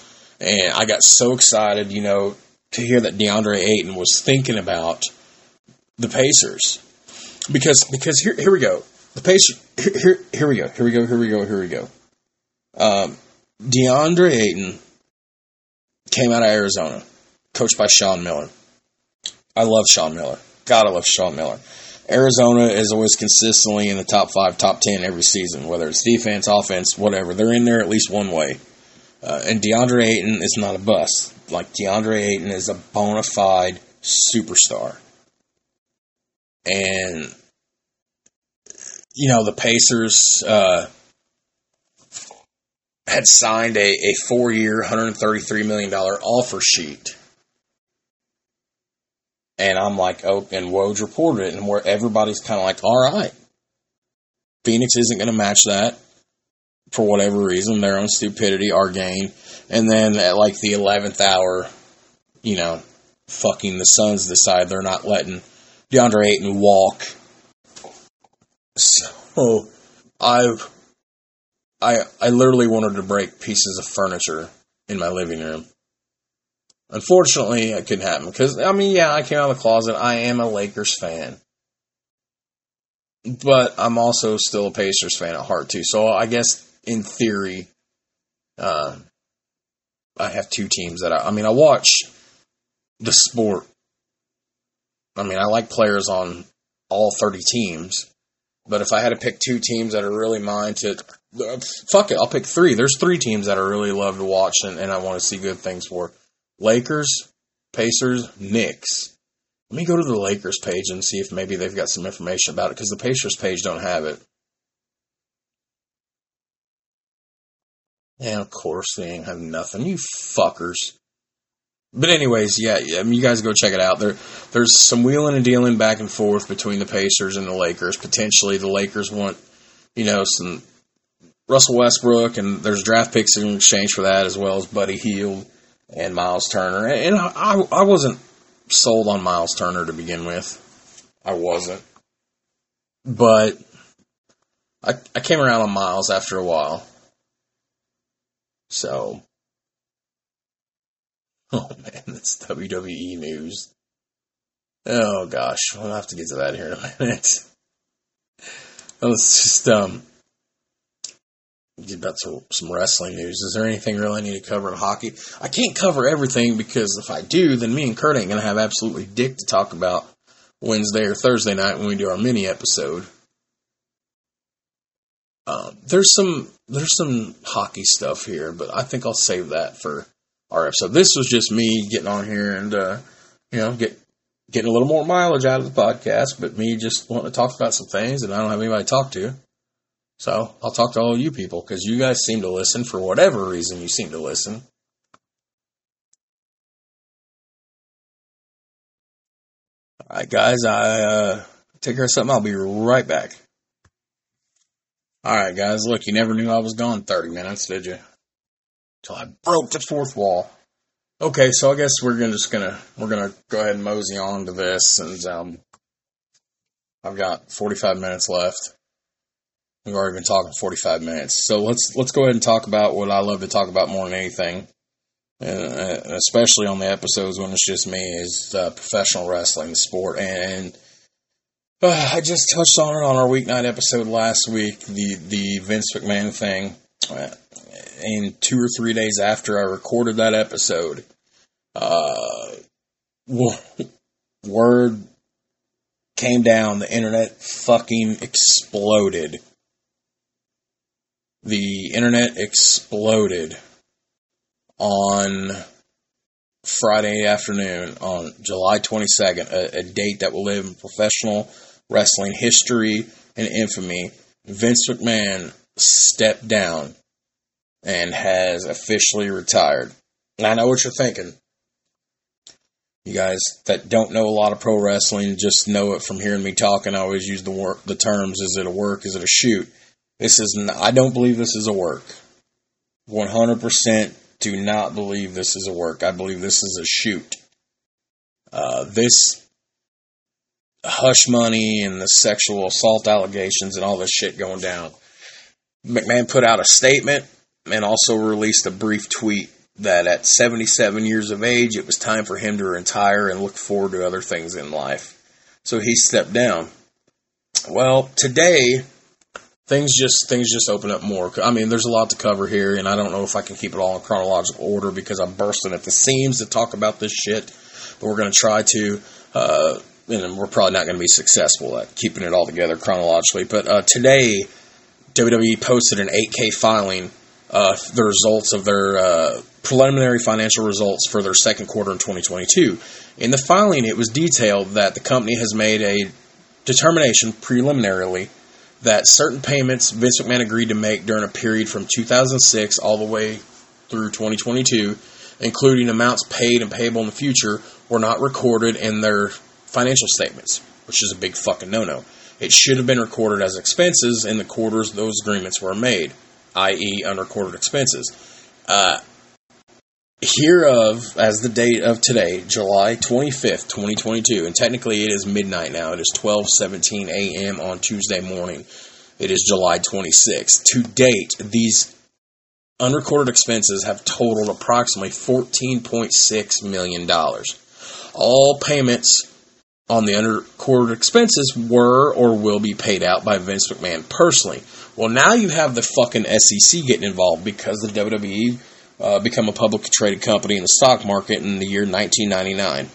And I got so excited, you know, to hear that Deandre Ayton was thinking about the Pacers because because here here we go. The Pacers here here, here we go. Here we go. Here we go. Here we go. Um, Deandre Ayton came out of Arizona, coached by Sean Miller. I love Sean Miller. God, I love Sean Miller. Arizona is always consistently in the top five, top ten every season, whether it's defense, offense, whatever. They're in there at least one way. Uh, and Deandre Ayton is not a bust. Like Deandre Ayton is a bona fide superstar. And you know the Pacers uh, had signed a, a four year, hundred thirty three million dollar offer sheet and I'm like, oh, and Woj reported it, and where everybody's kind of like, all right, Phoenix isn't going to match that for whatever reason, their own stupidity, our gain. And then at like the 11th hour, you know, fucking the Suns decide they're not letting Deandre Ayton walk. So I, I, I literally wanted to break pieces of furniture in my living room Unfortunately, it couldn't happen because I mean, yeah, I came out of the closet. I am a Lakers fan, but I'm also still a Pacers fan at heart too. So I guess in theory, uh, I have two teams that I. I mean, I watch the sport. I mean, I like players on all 30 teams, but if I had to pick two teams that are really mine to fuck it, I'll pick three. There's three teams that I really love to watch and, and I want to see good things for. Lakers, Pacers, Knicks. Let me go to the Lakers page and see if maybe they've got some information about it because the Pacers page don't have it. And of course they ain't have nothing. You fuckers. But anyways, yeah, I mean, you guys go check it out. There, there's some wheeling and dealing back and forth between the Pacers and the Lakers. Potentially, the Lakers want, you know, some Russell Westbrook, and there's draft picks in exchange for that, as well as Buddy Hield and Myles Turner. And I, I wasn't sold on Myles Turner to begin with. I wasn't. But I, I came around on Myles after a while. So, [LAUGHS] oh man, that's WWE news. Oh gosh, we'll have to get to that here in a minute. [LAUGHS] Let's just um, back some wrestling news. Is there anything really I need to cover in hockey? I can't cover everything because if I do, then me and Kurt ain't gonna have absolutely dick to talk about Wednesday or Thursday night when we do our mini episode. Um, there's some there's some hockey stuff here, but I think I'll save that for our episode. This was just me getting on here and uh, you know get getting a little more mileage out of the podcast, but me just wanting to talk about some things, and I don't have anybody to talk to. So I'll talk to all you people because you guys seem to listen for whatever reason you seem to listen. All right, guys, I uh, take care of something. I'll be right back. All right, guys, look, you never knew I was gone 30 minutes, did you? Till I broke the fourth wall. Okay, so I guess we're gonna just gonna we're gonna go ahead and mosey on to this, and um, I've got 45 minutes left. We've already been talking 45 minutes, so let's let's go ahead and talk about what I love to talk about more than anything, uh, especially on the episodes when it's just me, is uh, professional wrestling, the sport, and uh, I just touched on it on our weeknight episode last week, the the Vince McMahon thing. Uh, and two or three days after I recorded that episode, uh, word came down. The internet fucking exploded. The internet exploded on Friday afternoon on July 22nd, a, a date that will live in professional wrestling history and infamy. Vince McMahon stepped down and has officially retired. And I know what you're thinking. You guys that don't know a lot of pro wrestling just know it from hearing me talk, and I always use the work, the terms: is it a work? Is it a shoot? This is. Not, I don't believe this is a work. One hundred percent do not believe this is a work. I believe this is a shoot. Uh, this hush money and the sexual assault allegations and all this shit going down. McMahon put out a statement and also released a brief tweet that at 77 years of age, it was time for him to retire and look forward to other things in life. So he stepped down. Well, today things just things just open up more. I mean, there's a lot to cover here, and I don't know if I can keep it all in chronological order because I'm bursting at the seams to talk about this shit. But we're going to try to, uh, and we're probably not going to be successful at keeping it all together chronologically. But uh, today, WWE posted an 8K filing uh, the results of their uh, preliminary financial results for their second quarter in 2022. In the filing, it was detailed that the company has made a determination preliminarily that certain payments Vince McMahon agreed to make during a period from 2006 all the way through 2022, including amounts paid and payable in the future, were not recorded in their financial statements, which is a big fucking no no. It should have been recorded as expenses in the quarters those agreements were made i.e., unrecorded expenses. Uh, hereof, as the date of today, July 25th, 2022, and technically it is midnight now. It is 12:17 a.m. on Tuesday morning. It is July 26th. To date, these unrecorded expenses have totaled approximately $14.6 million. All payments on the unrecorded expenses were or will be paid out by Vince McMahon personally. Well, now you have the fucking SEC getting involved because the WWE uh, become a publicly traded company in the stock market in the year 1999.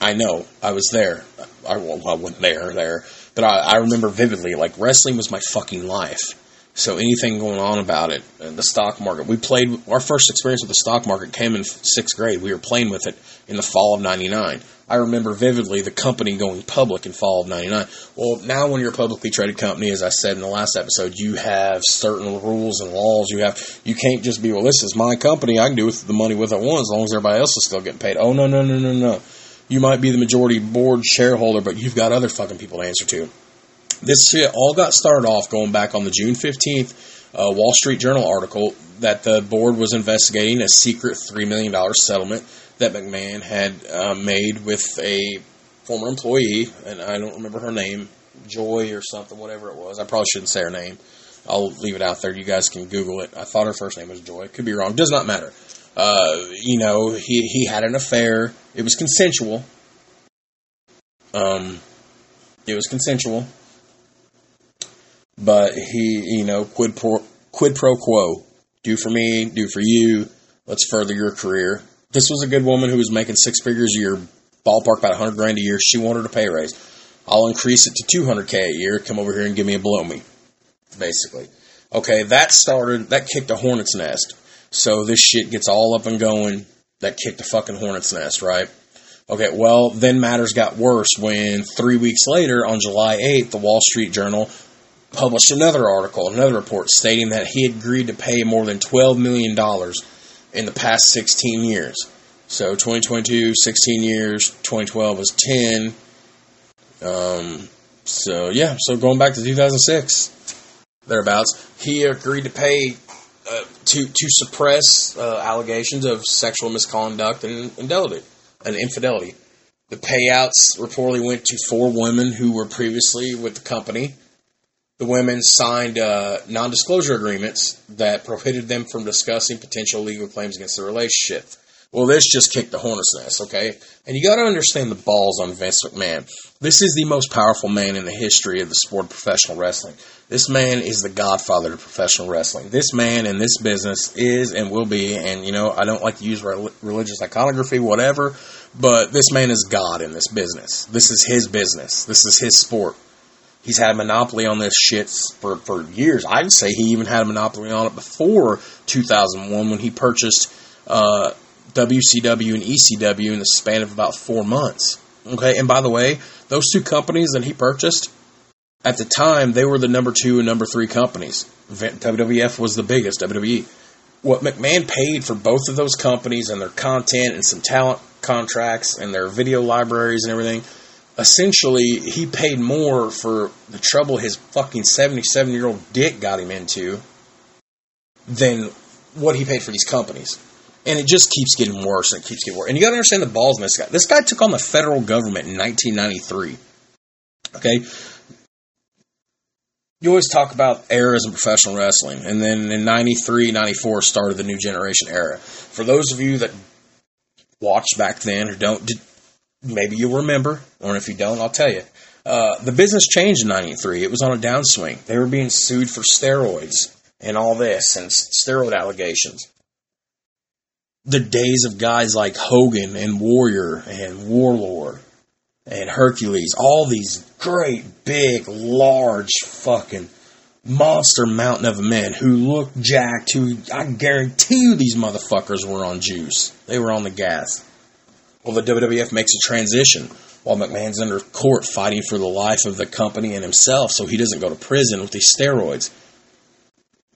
I know, I was there. I, well, I wasn't there, there, but I, I remember vividly. Like wrestling was my fucking life. So anything going on about it, uh, the stock market. We played our first experience with the stock market came in sixth grade. We were playing with it in the fall of '99. I remember vividly the company going public in fall of 99. Well, now when you're a publicly traded company, as I said in the last episode, you have certain rules and laws. You have, you can't just be, well, this is my company. I can do with the money with I want as long as everybody else is still getting paid. Oh, no, no, no, no, no. You might be the majority board shareholder, but you've got other fucking people to answer to. This shit all got started off going back on the June 15th uh, Wall Street Journal article that the board was investigating a secret $3 million settlement that McMahon had uh, made with a former employee, and I don't remember her name, Joy or something, whatever it was. I probably shouldn't say her name. I'll leave it out there. You guys can Google it. I thought her first name was Joy. Could be wrong. Does not matter. Uh, you know, he he had an affair. It was consensual. Um, it was consensual, but he, you know, quid pro quid pro quo. Do for me, do for you. Let's further your career. This was a good woman who was making six figures a year, ballpark about 100 grand a year. She wanted a pay raise. I'll increase it to 200k a year. Come over here and give me a blow me, basically. Okay, that started, that kicked a hornet's nest. So this shit gets all up and going. That kicked a fucking hornet's nest, right? Okay, well, then matters got worse when three weeks later, on July 8th, the Wall Street Journal published another article, another report stating that he had agreed to pay more than $12 million in the past 16 years. So 2022, 16 years, 2012 was 10, Um, so yeah, so going back to 2006, thereabouts, he agreed to pay uh, to to suppress uh, allegations of sexual misconduct and infidelity. And infidelity. The payouts reportedly went to four women who were previously with the company. The women signed uh, non-disclosure agreements that prohibited them from discussing potential legal claims against the relationship. Well, this just kicked the hornet's nest, okay? And you got to understand the balls on Vince McMahon. This is the most powerful man in the history of the sport of professional wrestling. This man is the godfather of professional wrestling. This man in this business is and will be, and you know, I don't like to use religious iconography, whatever, but this man is God in this business. This is his business. This is his sport. He's had a monopoly on this shit for, for years. I'd say he even had a monopoly on it before 2001 when he purchased uh, WCW and ECW in the span of about four months. Okay, and by the way, those two companies that he purchased at the time they were the number two and number three companies. WWF was the biggest. WWE. What McMahon paid for both of those companies and their content and some talent contracts and their video libraries and everything. Essentially, he paid more for the trouble his fucking 77 year old dick got him into than what he paid for these companies and it just keeps getting worse and it keeps getting worse. And you got to understand the balls in this guy. This guy took on the federal government in 1993. Okay. You always talk about eras in professional wrestling, and then in 93, 94 started the new generation era. For those of you that watched back then or don't, did, maybe you'll remember, or if you don't, I'll tell you. Uh, the business changed in 93. It was on a downswing. They were being sued for steroids and all this and steroid allegations the days of guys like Hogan and Warrior and Warlord and Hercules, all these great, big, large, fucking monster mountain of men who looked jacked, who I guarantee you these motherfuckers were on juice. They were on the gas. Well, the WWF makes a transition while McMahon's under court fighting for the life of the company and himself so he doesn't go to prison with these steroids.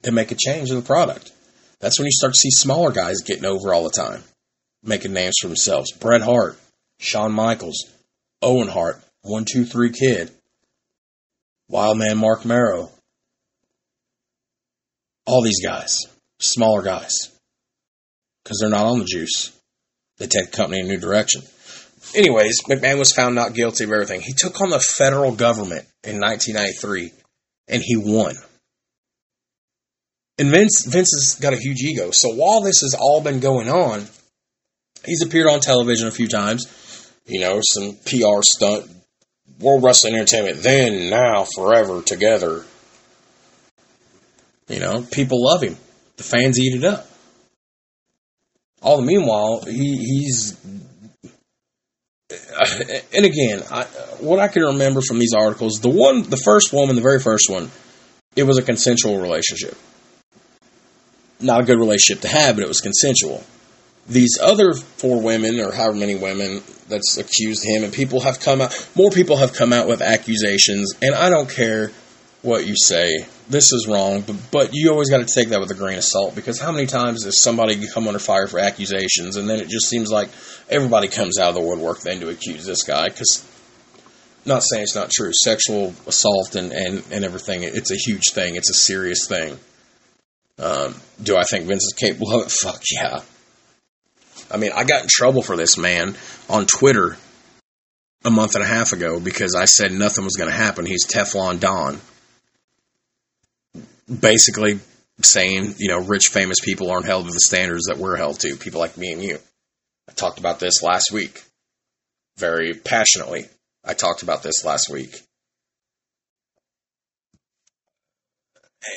They make a change in the product. That's when you start to see smaller guys getting over all the time, making names for themselves. Bret Hart, Shawn Michaels, Owen Hart, One Two Three Kid, Wildman Marc Mero. All these guys, smaller guys, because they're not on the juice. They take the company in a new direction. Anyways, McMahon was found not guilty of everything. He took on the federal government in 1993, and he won. And Vince Vince has got a huge ego. So while this has all been going on, he's appeared on television a few times. You know, some PR stunt, World Wrestling Entertainment, then, now, forever, together. You know, people love him. The fans eat it up. All the meanwhile, he, he's. Uh, and again, I, what I can remember from these articles, the one, the first woman, the very first one, it was a consensual relationship not a good relationship to have, but it was consensual. These other four women, or however many women that's accused him, and people have come out, more people have come out with accusations, and I don't care what you say. This is wrong, but, but you always got to take that with a grain of salt because how many times does somebody come under fire for accusations, and then it just seems like everybody comes out of the woodwork then to accuse this guy? Because not saying it's not true. Sexual assault and, and, and everything, it's a huge thing. It's a serious thing. Um, do I think Vince is capable of it? [LAUGHS] Fuck yeah. I mean, I got in trouble for this man on Twitter a month and a half ago because I said nothing was going to happen. He's Teflon Don. Basically saying, you know, rich, famous people aren't held to the standards that we're held to, people like me and you. I talked about this last week very passionately. I talked about this last week.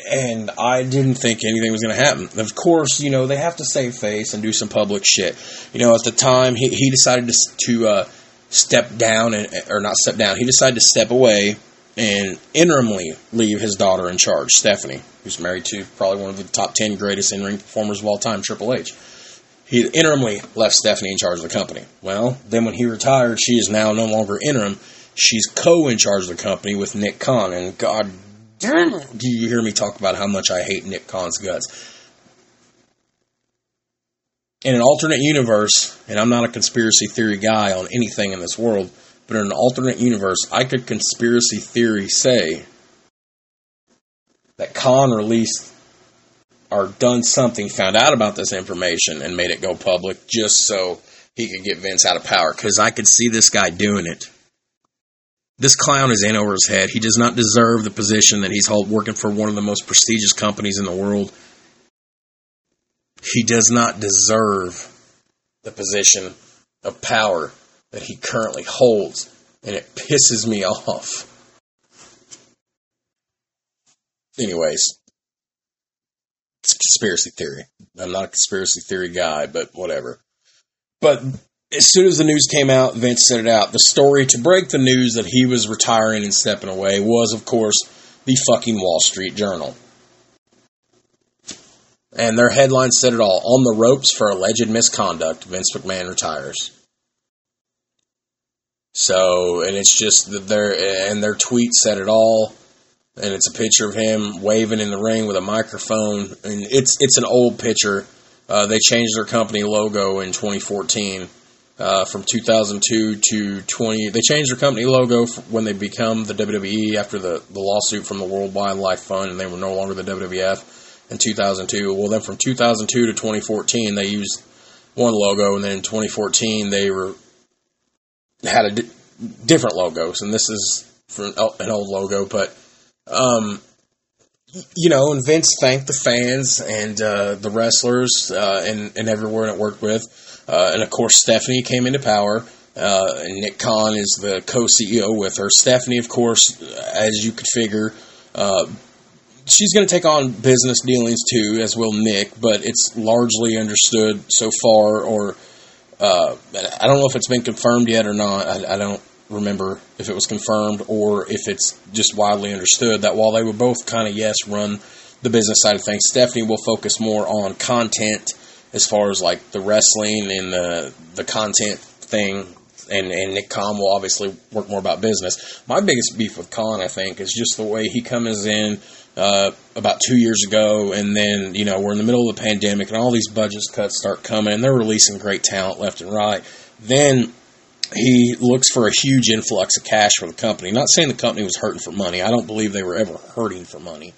and I didn't think anything was going to happen. Of course, you know they have to save face and do some public shit. You know, at the time he he decided to to uh, step down and or not step down. He decided to step away and interimly leave his daughter in charge, Stephanie, who's married to probably one of the top ten greatest in ring performers of all time, Triple H. He interimly left Stephanie in charge of the company. Well, then when he retired, she is now no longer interim. She's co in charge of the company with Nick Khan, and God damn it, do you hear me talk about how much I hate Nick Khan's guts? In an alternate universe, and I'm not a conspiracy theory guy on anything in this world, But in an alternate universe, I could conspiracy theory say that Khan released or done something, found out about this information, and made it go public just so he could get Vince out of power. Because I could see this guy doing it. This clown is in over his head. He does not deserve the position that he's held working for one of the most prestigious companies in the world. He does not deserve the position of power that he currently holds, and it pisses me [LAUGHS] off. Anyways, it's a conspiracy theory. I'm not a conspiracy theory guy, but whatever. But as soon as the news came out, Vince set it out. The story to break the news that he was retiring and stepping away was, of course, the fucking Wall Street Journal. And their headline said it all. On the ropes for alleged misconduct, Vince McMahon retires. So, and it's just that their and their tweet said it all. And it's a picture of him waving in the ring with a microphone, and it's it's an old picture. Uh, they changed their company logo in 2014 uh, from 2002 to 20. They changed their company logo when they become the WWE after the, the lawsuit from the World Wildlife Fund, and they were no longer the WWF in 2002. Well, then from 2002 to 2014, they used one logo, and then in 2014 they were had a di- different logos, and this is for an, old logo, but um, you know, and Vince thanked the fans and uh, the wrestlers uh, and and everyone it worked with, uh, and of course Stephanie came into power. Uh, and Nick Khan is the co-CEO with her. Stephanie, of course, as you could figure, uh, she's going to take on business dealings too, as will Nick. But it's largely understood so far, or uh, I don't know if it's been confirmed yet or not. I, I don't remember if it was confirmed or if it's just widely understood that while they would both kind of yes run the business side of things, Stephanie will focus more on content as far as like the wrestling and the the content thing. And, and Nick Khan will obviously work more about business. My biggest beef with Khan, I think, is just the way he comes in uh, about two years ago, and then you know we're in the middle of the pandemic, and all these budget cuts start coming, and they're releasing great talent left and right. Then he looks for a huge influx of cash for the company. Not saying the company was hurting for money. I don't believe they were ever hurting for money.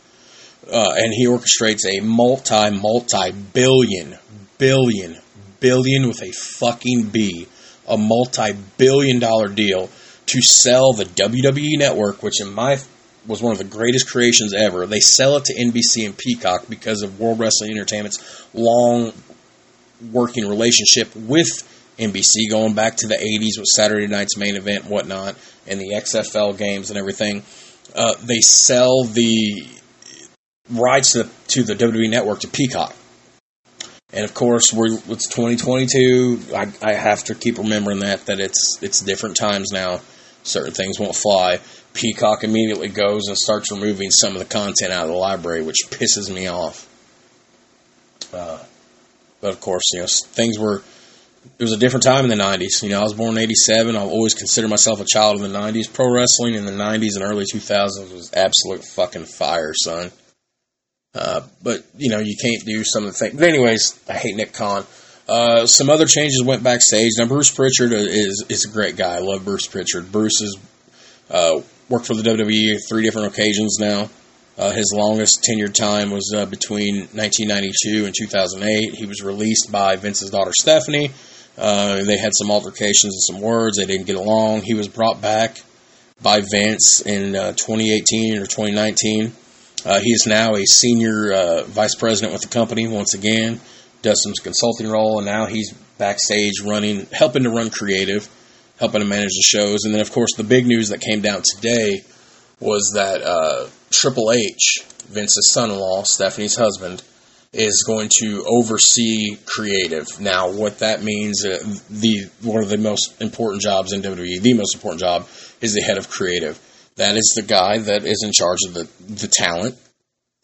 Uh, and he orchestrates a multi, multi billion, billion, billion with a fucking B, a multi billion dollar deal to sell the WWE network, which in my was one of the greatest creations ever. They sell it to NBC and Peacock because of World Wrestling Entertainment's long working relationship with NBC going back to the 80s with Saturday night's main event and whatnot, and the XFL games and everything. Uh, they sell the rights to the, to the WWE network to Peacock. And of course, we're it's 2022. I, I have to keep remembering that that it's it's different times now. Certain things won't fly. Peacock immediately goes and starts removing some of the content out of the library, which pisses me off. Uh, but of course, you know things were it was a different time in the 90s. You know, I was born in 87. I've always consider myself a child of the 90s. Pro wrestling in the 90s and early 2000s was absolute fucking fire, son. Uh, but, you know, you can't do some of the things. But, anyways, I hate Nick Khan. Uh, some other changes went backstage. Now, Bruce Prichard is, is a great guy. I love Bruce Prichard. Bruce has uh, worked for the WWE three different occasions now. Uh, his longest tenured time was uh, between 1992 and 2008. He was released by Vince's daughter Stephanie they had some altercations and some words. They didn't get along. He was brought back by Vince in uh, 2018 or 2019. Uh, he is now a senior uh, vice president with the company once again. Does some consulting role, and now he's backstage running, helping to run creative, helping to manage the shows. And then, of course, the big news that came down today was that uh, Triple H, Vince's son-in-law, Stephanie's husband, is going to oversee creative. Now, what that means, uh, the one of the most important jobs in WWE, the most important job, is the head of creative. That is the guy that is in charge of the the talent.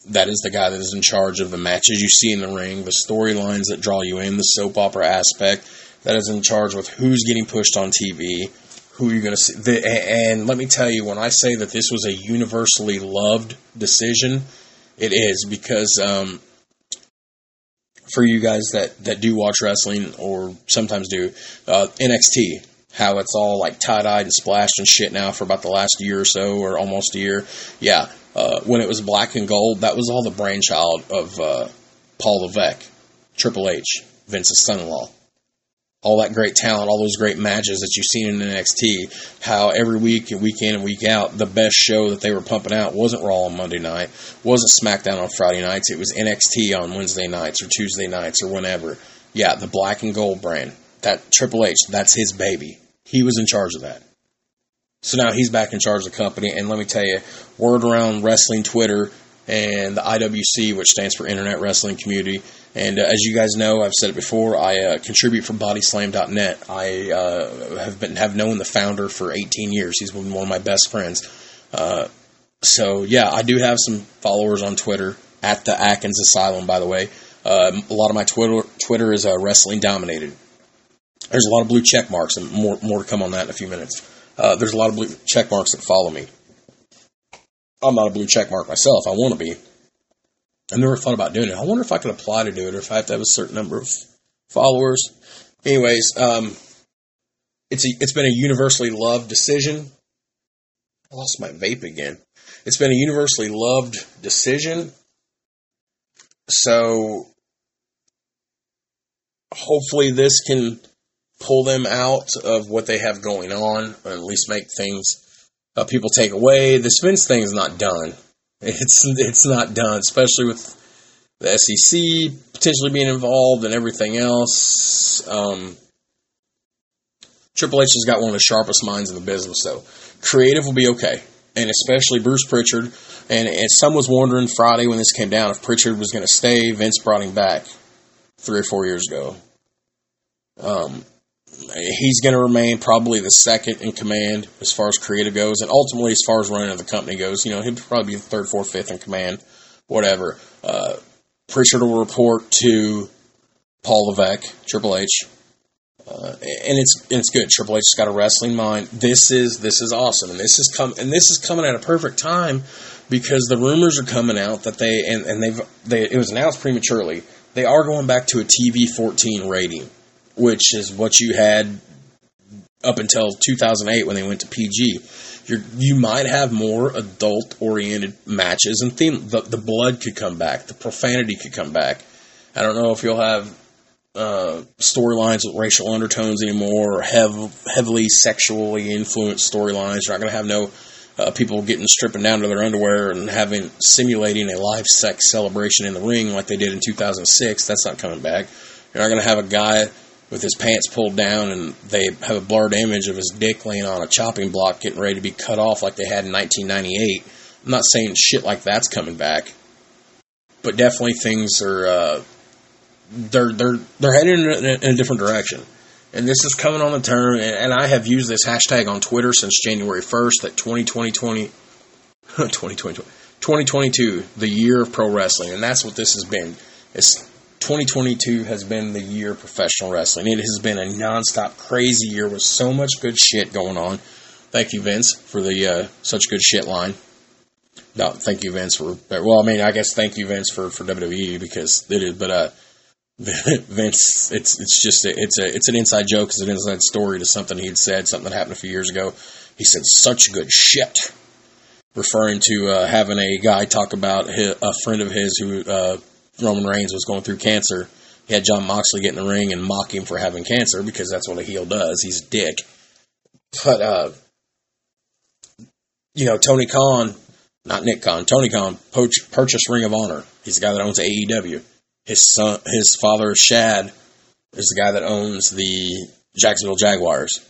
That is the guy that is in charge of the matches you see in the ring, the storylines that draw you in, the soap opera aspect. That is in charge with who's getting pushed on TV, who you're going to see. The, and let me tell you, when I say that this was a universally loved decision, it is because um, for you guys that, that do watch wrestling or sometimes do, uh, NXT how it's all like tie dyed and splashed and shit now for about the last year or so, or almost a year. Yeah, uh, when it was black and gold, that was all the brainchild of uh, Paul Levesque, Triple H, Vince's son in law. All that great talent, all those great matches that you've seen in NXT, how every week and week in and week out, the best show that they were pumping out wasn't Raw on Monday night, wasn't SmackDown on Friday nights, it was NXT on Wednesday nights or Tuesday nights or whenever. Yeah, the black and gold brand. That Triple H, that's his baby. He was in charge of that. So now he's back in charge of the company, and let me tell you, word around wrestling Twitter and the IWC, which stands for Internet Wrestling Community. And uh, as you guys know, I've said it before. I uh, contribute for BodySlam.net. I uh, have been have known the founder for 18 years. He's been one of my best friends. Uh, so yeah, I do have some followers on Twitter at the Atkins Asylum. By the way, um, a lot of my Twitter Twitter is uh, wrestling dominated. There's a lot of blue check marks, and more more to come on that in a few minutes. Uh, there's a lot of blue check marks that follow me. I'm not a blue check mark myself. I want to be. I never thought about doing it. I wonder if I could apply to do it or if I have to have a certain number of followers. Anyways, um, it's a, it's been a universally loved decision. I lost my vape again. It's been a universally loved decision. So hopefully this can pull them out of what they have going on, or at least make things uh, people take away. The Vince thing is not done. [LAUGHS] It's it's not done, especially with the SEC potentially being involved and everything else. Um, Triple H has got one of the sharpest minds in the business, so creative will be okay, and especially Bruce Prichard. And, and some was wondering Friday when this came down if Prichard was going to stay. Vince brought him back three or four years ago. Um, he's going to remain probably the second in command as far as creative goes, and ultimately as far as running of the company goes. You know, he'll probably be the third, fourth, fifth in command, whatever. Uh, Prichard will report to Paul Levesque, Triple H, uh, and it's it's good. Triple H's got a wrestling mind. This is this is awesome, and this is come and this is coming at a perfect time because the rumors are coming out that they and, and they've they it was announced prematurely. They are going back to a TV fourteen rating which is what you had up until 2008 when they went to PG. You're, you might have more adult oriented matches and theme. The, the blood could come back, the profanity could come back. I don't know if you'll have uh, storylines with racial undertones anymore or hev- heavily sexually influenced storylines. You're not going to have no uh, people getting stripping down to their underwear and having simulating a live sex celebration in the ring like they did in 2006. That's not coming back. You're not going to have a guy with his pants pulled down and they have a blurred image of his dick laying on a chopping block getting ready to be cut off like they had in 1998. I'm not saying shit like that's coming back, but definitely things are uh, they're they're they're heading in a, in a, different direction. And this is coming on the turn, and, I have used this hashtag on Twitter since January 1st that 2020, 20, 2020, 2022, [LAUGHS] the year of pro wrestling, and that's what this has been. It's 2022 has been the year of professional wrestling. It has been a nonstop crazy year with so much good shit going on. Thank you, Vince, for the uh, such good shit line. No, thank you, Vince, for well, I mean, I guess thank you, Vince, for, for WWE because it is, but uh, [LAUGHS] Vince, it's it's just a, it's a it's an inside joke, it's an inside story to something he had said, something that happened a few years ago. He said such good shit, referring to uh, having a guy talk about his, a friend of his who uh, Roman Reigns was going through cancer, he had Jon Moxley get in the ring and mock him for having cancer because that's what a heel does. He's a dick. But, uh, you know, Tony Khan, not Nick Khan, Tony Khan poach, purchased Ring of Honor. He's the guy that owns AEW. His son, his father, Shad, is the guy that owns the Jacksonville Jaguars.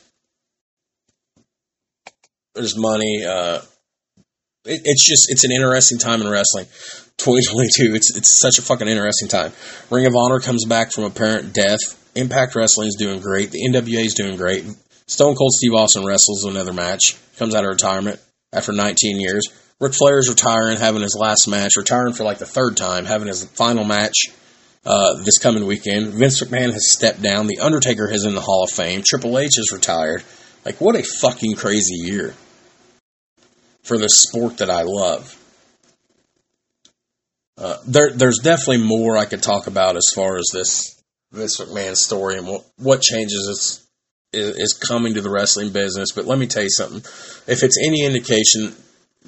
There's money. Uh, it, it's just, it's an interesting time in wrestling. 2022. It's it's such a fucking interesting time. Ring of Honor comes back from apparent death. Impact Wrestling is doing great. The NWA is doing great. Stone Cold Steve Austin wrestles another match. Comes out of retirement after 19 years. Ric Flair is retiring, having his last match, retiring for like the third time, having his final match uh, this coming weekend. Vince McMahon has stepped down. The Undertaker is in the Hall of Fame. Triple H is retired. Like, what a fucking crazy year for the sport that I love. Uh, there, there's definitely more I could talk about as far as this Vince McMahon story and what, what changes it's is, is coming to the wrestling business. But let me tell you something. If it's any indication,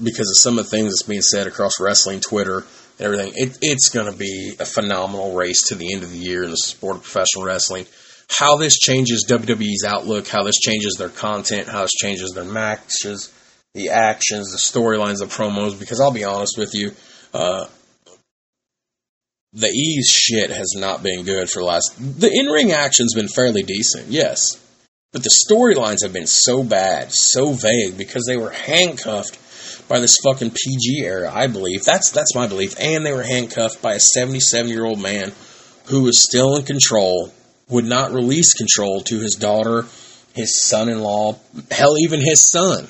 because of some of the things that's being said across wrestling, Twitter, and everything, it, it's going to be a phenomenal race to the end of the year in the sport of professional wrestling. How this changes WWE's outlook, how this changes their content, how this changes their matches, the actions, the storylines, the promos. Because I'll be honest with you, uh, the ease shit has not been good for the last. The in ring action's been fairly decent, yes, but the storylines have been so bad, so vague because they were handcuffed by this fucking PG era. I believe that's that's my belief, and they were handcuffed by a seventy-seven year old man who was still in control, would not release control to his daughter, his son-in-law, hell, even his son,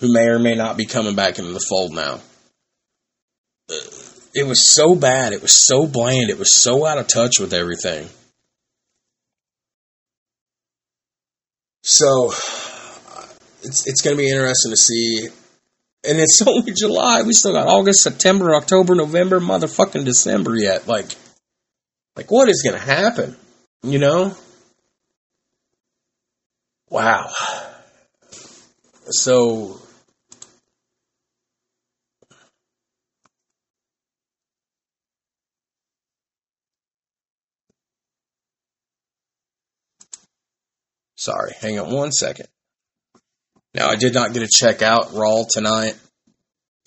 who may or may not be coming back into the fold now. Uh, it was so bad. It was so bland. It was so out of touch with everything. So it's it's going to be interesting to see. And it's [LAUGHS] only July. We still got August, September, October, November, motherfucking December yet. Like, like what is going to happen? You know? Wow. So Sorry, hang on one second. Now, I did not get to check out Raw tonight.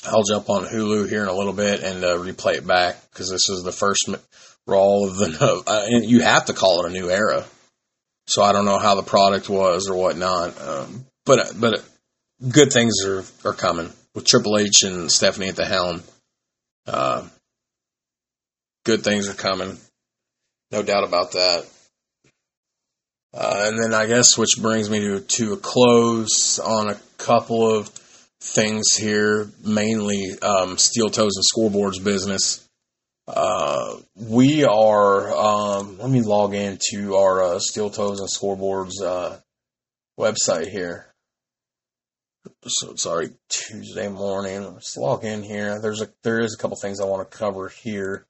I'll jump on Hulu here in a little bit and uh, replay it back because this is the first Raw of the. [LAUGHS] Uh, and you have to call it a new era. So I don't know how the product was or whatnot, um, but but good things are are coming with Triple H and Stephanie at the helm. Uh, good things are coming, no doubt about that. Uh, and then I guess which brings me to, to a close on a couple of things here, mainly um, steel toes and scoreboards business. Uh, we are, um, let me log into our uh, steel toes and scoreboards uh, website here. So sorry, Tuesday morning. Let's log in here. There's a there is a couple things I want to cover here.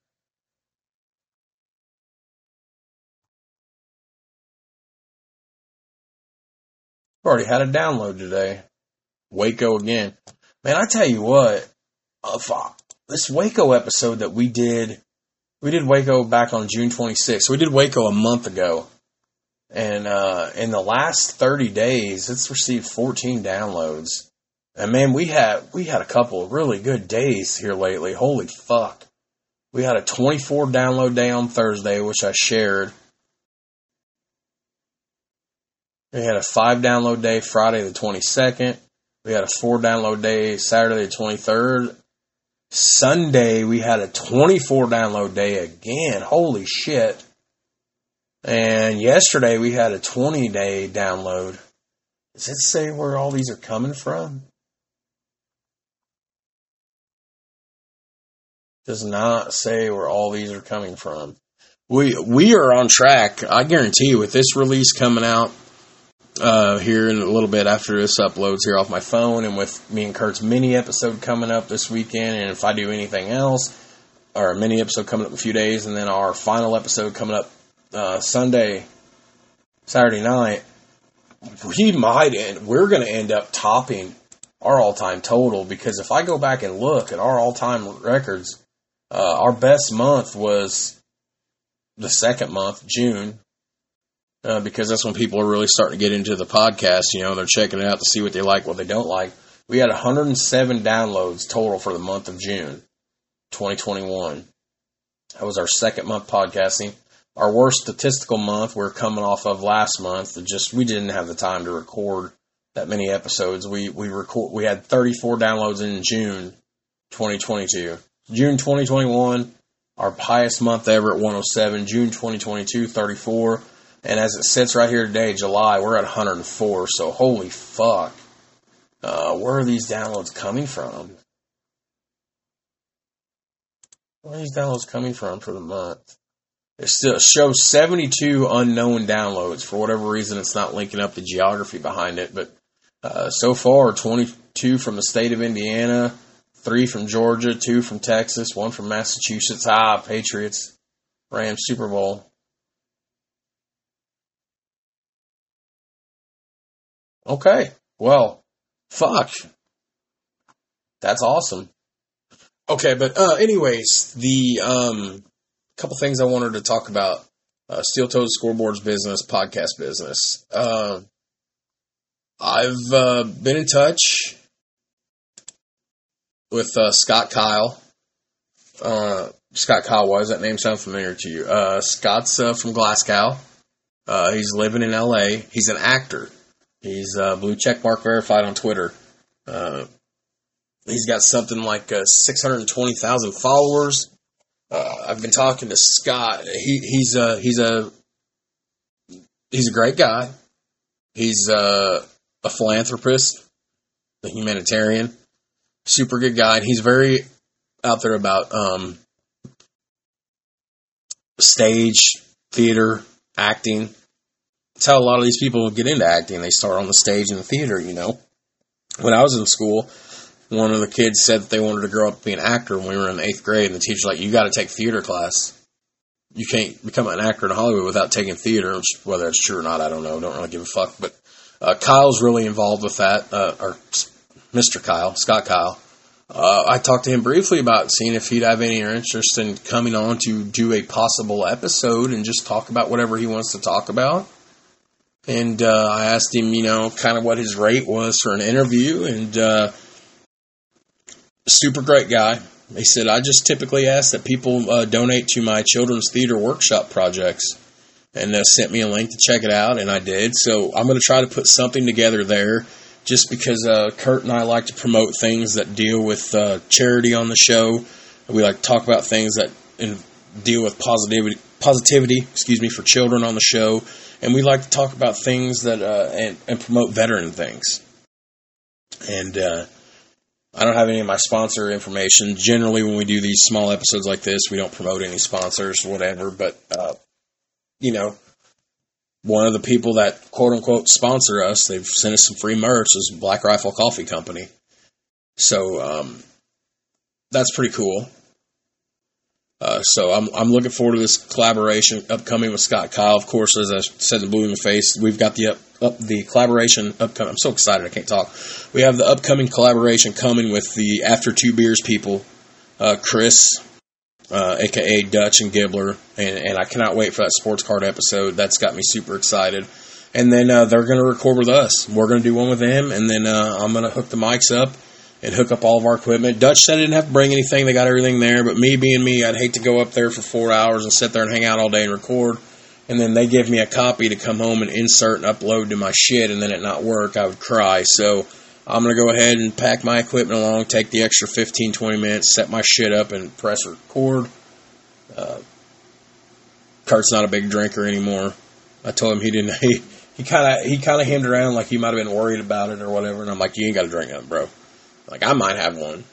Already had a download today. Waco again. Man, I tell you what, uh, this Waco episode that we did, we did Waco back on June 26th. We did Waco a month ago. And uh, in the last 30 days, it's received 14 downloads. And man, we had we had a couple of really good days here lately. Holy fuck. We had a 24 download day on Thursday, which I shared. We had a five download day Friday the 22nd. We had a four download day Saturday the 23rd. Sunday we had a 24 download day again. Holy shit. And yesterday we had a 20 day download. Does it say where all these are coming from? Does not say where all these are coming from. We we are on track. I guarantee you with this release coming out uh, here in a little bit after this uploads here off my phone, and with me and Kurt's mini episode coming up this weekend, and if I do anything else, a mini episode coming up in a few days, and then our final episode coming up uh, Sunday, Saturday night, we might end. We're going to end up topping our all-time total because if I go back and look at our all-time records, uh, our best month was the second month, June, uh, because that's when people are really starting to get into the podcast. You know, they're checking it out to see what they like, what they don't like. We had 107 downloads total for the month of June 2021. That was our second month podcasting. Our worst statistical month we're coming off of last month. Just we didn't have the time to record that many episodes. We we record we had 34 downloads in June 2022. June 2021, our highest month ever at 107. June 2022, 34. And as it sits right here today, July, we're at 104. So holy fuck. Uh, where are these downloads coming from? Where are these downloads coming from for the month? It still shows 72 unknown downloads. For whatever reason, it's not linking up the geography behind it. But uh, so far, 22 from the state of Indiana, three from Georgia, two from Texas, one from Massachusetts. Ah, Patriots, Rams Super Bowl. Okay. Well, fuck. That's awesome. Okay, but uh, anyways, the um, couple things I wanted to talk about: uh, Steel Toes Scoreboards business, podcast business. Uh, I've uh, been in touch with uh, Scott Kyle. Uh, Scott Kyle, why does that name sound familiar to you? Uh, Scott's uh, from Glasgow. Uh, he's living in LA. He's an actor. He's uh, blue check mark verified on Twitter. Uh, he's got something like uh, 620,000 followers. Uh, I've been talking to Scott. He, he's a he's a he's a great guy. He's uh, a philanthropist, a humanitarian, super good guy. And he's very out there about um, stage, theater, acting. That's how a lot of these people get into acting. They start on the stage in the theater, you know. When I was in school, one of the kids said that they wanted to grow up to be an actor when we were in eighth grade, and the teacher's like, You got to take theater class. You can't become an actor in Hollywood without taking theater, which, whether it's true or not, I don't know. Don't really give a fuck. But uh, Kyle's really involved with that, uh, or Mr. Kyle, Scott Kyle. Uh, I talked to him briefly about seeing if he'd have any interest in coming on to do a possible episode and just talk about whatever he wants to talk about. And uh, I asked him, you know, kind of what his rate was for an interview, and uh, super great guy. He said, I just typically ask that people uh, donate to my children's theater workshop projects. And uh, sent me a link to check it out, and I did. So I'm going to try to put something together there just because uh, Kurt and I like to promote things that deal with uh, charity on the show. We like to talk about things that deal with positivity, positivity, excuse me, for children on the show, and we like to talk about things that uh, and, and, promote veteran things. And uh, I don't have any of my sponsor information. Generally, when we do these small episodes like this, we don't promote any sponsors, whatever. But uh, you know, one of the people that quote unquote sponsor us, they've sent us some free merch, is Black Rifle Coffee Company. So um, that's pretty cool. Uh, so I'm I'm looking forward to this collaboration upcoming with Scott Kyle. Of course, as I said in the Blue in the Face, we've got the up, up the collaboration upcoming. I'm so excited I can't talk. We have the upcoming collaboration coming with the After Two Beers people, uh, Chris uh, aka Dutch and Gibbler, and, and I cannot wait for that sports card episode. That's got me super excited. And then uh, they're going to record with us. We're going to do one with them, and then uh, I'm going to hook the mics up and hook up all of our equipment. Dutch said I didn't have to bring anything; they got everything there. But me being me, I'd hate to go up there for four hours and sit there and hang out all day and record. And then they give me a copy to come home and insert and upload to my shit, and then it not work. I would cry. So I'm going to go ahead and pack my equipment along, take the extra 15, 20 minutes, set my shit up, and press record. Uh, Kurt's not a big drinker anymore. I told him he didn't. [LAUGHS] He he kind of he kind of hemmed around like he might have been worried about it or whatever. And I'm like, you ain't got to drink nothing, bro. Like I might have one.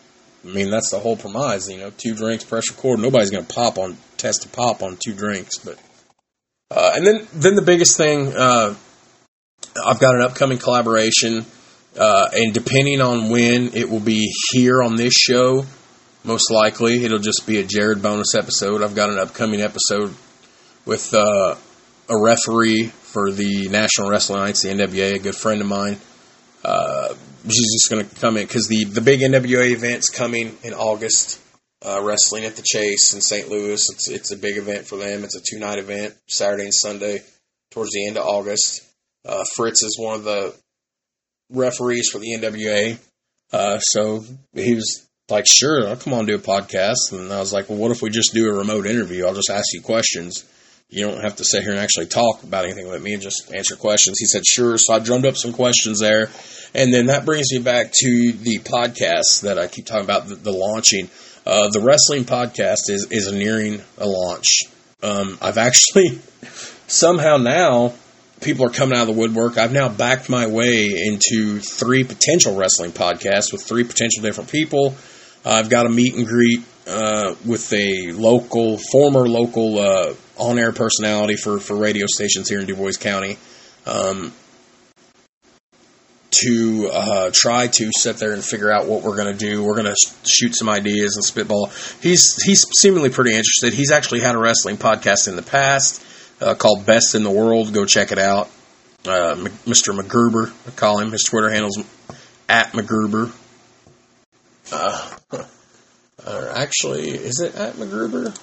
I mean, that's the whole premise, you know. Two drinks, pressure record. Nobody's gonna pop on test to pop on two drinks, but. Uh, and then, then the biggest thing, uh, I've got an upcoming collaboration uh, and depending on when it will be here on this show, most likely it'll just be a Jared bonus episode. I've got an upcoming episode with uh, a referee for the National Wrestling Alliance, the NWA, a good friend of mine. She's just going to come in because the, the big NWA event's coming in August. Uh, wrestling at the Chase in St. Louis. It's it's a big event for them. It's a two night event, Saturday and Sunday, towards the end of August. Uh, Fritz is one of the referees for the NWA. Uh, so he was like, sure, I'll come on do a podcast. And I was like, well, what if we just do a remote interview? I'll just ask you questions. You don't have to sit here and actually talk about anything with me and just answer questions. He said, sure. So I drummed up some questions there. And then that brings me back to the podcast that I keep talking about, the, the launching. Uh, the wrestling podcast is, is nearing a launch. Um, I've actually [LAUGHS] somehow now people are coming out of the woodwork. I've now backed my way into three potential wrestling podcasts with three potential different people. I've got a meet and greet uh, with a local, former local uh, on air personality for, for radio stations here in Dubois County. Um, to uh, try to sit there and figure out what we're going to do. We're going to shoot some ideas and spitball. He's he's seemingly pretty interested. He's actually had a wrestling podcast in the past uh, called Best in the World. Go check it out. uh, Mr. McGruber. I call him. His Twitter handle's at McGruber. Uh, [LAUGHS] actually, is it at McGruber?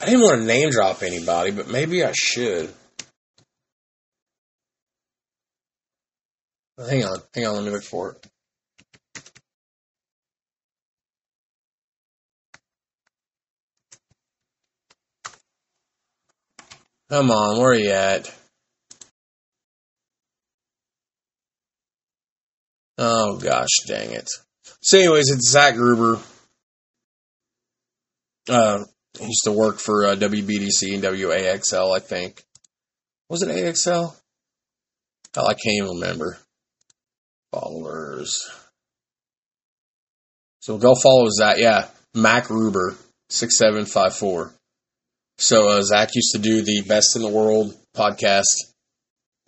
I didn't want to name drop anybody, but maybe I should. Hang on, hang on, let me look for it. Come on, where are you at? Oh gosh, dang it. So, anyways, it's Zach Gruber. Uh, he used to work for uh, WBDC and WAXL, I think. Was it AXL? Oh, I can't even remember. Followers. So go follow Zach. Yeah, Mac Ruber, 6754. So uh, Zach used to do the Best in the World podcast.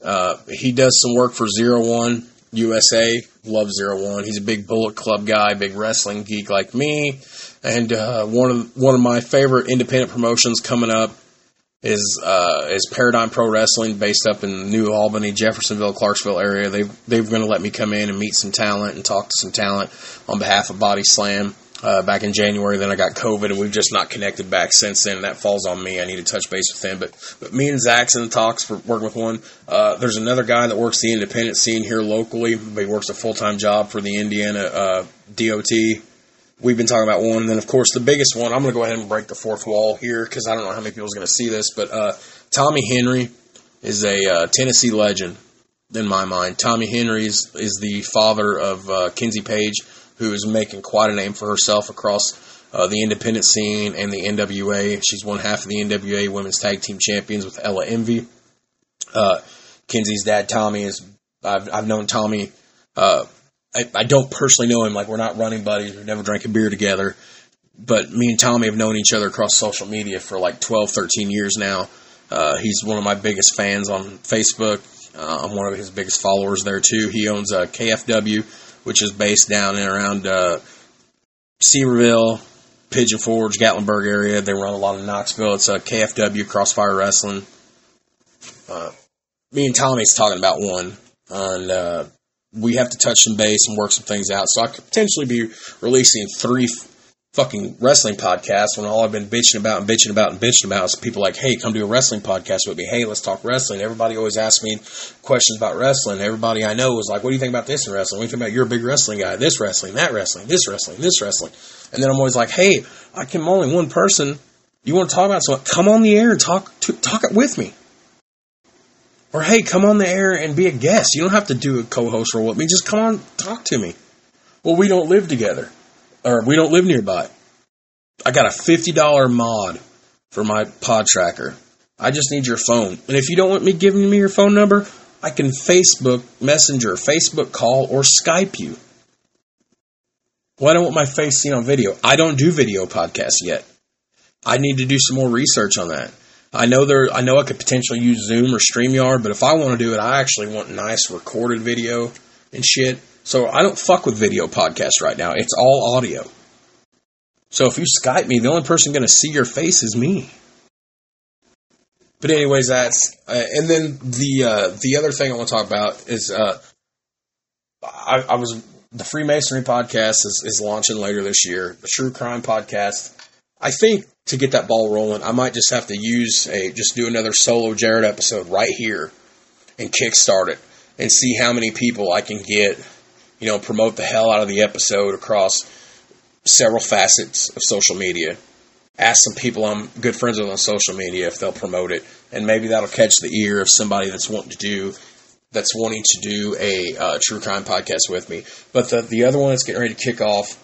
Uh, he does some work for Zero One USA. Love Zero One. He's a big Bullet Club guy, big wrestling geek like me. And uh, one of one of my favorite independent promotions coming up is uh, is Paradigm Pro Wrestling, based up in New Albany, Jeffersonville, Clarksville area. They they're going to let me come in and meet some talent and talk to some talent on behalf of Body Slam uh, back in January. Then I got COVID, and we've just not connected back since then. That falls on me. I need to touch base with him. But but me and Zach's in the talks for working with one. Uh, there's another guy that works the independent scene here locally. But he works a full time job for the Indiana uh, DOT. We've been talking about one, and then of course the biggest one. I'm going to go ahead and break the fourth wall here because I don't know how many people's going to see this, but uh, Tommy Henry is a uh, Tennessee legend in my mind. Tommy Henry is, is the father of uh, Kenzie Paige, who is making quite a name for herself across uh, the independent scene and the NWA. She's one half of the NWA Women's Tag Team Champions with Ella Envy. Uh, Kenzie's dad, Tommy, is I've, I've known Tommy. Uh, I, I don't personally know him. Like we're not running buddies. We've never drank a beer together. But me and Tommy have known each other across social media for like 12, 13 years now. Uh, he's one of my biggest fans on Facebook. Uh, I'm one of his biggest followers there too. He owns a KFW, which is based down and around uh, Sevierville, Pigeon Forge, Gatlinburg area. They run a lot in Knoxville. It's a KFW Crossfire Wrestling. Uh, me and Tommy's talking about one, and uh, we have to touch some base and work some things out. So I could potentially be releasing three fucking wrestling podcast when all I've been bitching about and bitching about and bitching about is people like, hey, come do a wrestling podcast with me. Hey, let's talk wrestling. Everybody always asks me questions about wrestling. Everybody I know is like, what do you think about this in wrestling? What do you think about you're a big wrestling guy? This wrestling, that wrestling, this wrestling, this wrestling. And then I'm always like, hey, I can only one person. You want to talk about something? Come on the air and talk to, talk it with me. Or hey, come on the air and be a guest. You don't have to do a co-host role with me. Just come on, talk to me. Well, we don't live together, or we don't live nearby. I got a fifty dollar mod for my pod tracker. I just need your phone, and if you don't want me giving me your phone number, I can Facebook Messenger, Facebook call, or Skype you. Well, I don't want my face seen on video. I don't do video podcasts yet. I need to do some more research on that. I know there. I know I could potentially use Zoom or Streamyard, but if I want to do it, I actually want nice recorded video and shit. So I don't fuck with video podcasts right now. It's all audio. So if you Skype me, the only person going to see your face is me. But anyways, that's uh, and then the uh, the other thing I want to talk about is uh, I, I was the Freemasonry podcast is, is launching later this year. The True Crime podcast. I think to get that ball rolling, I might just have to use a just do another solo Jared episode right here and kickstart it and see how many people I can get. You know, promote the hell out of the episode across several facets of social media. Ask some people I'm good friends with on social media if they'll promote it, and maybe that'll catch the ear of somebody that's wanting to do that's wanting to do a uh, true crime podcast with me. But the the other one that's getting ready to kick off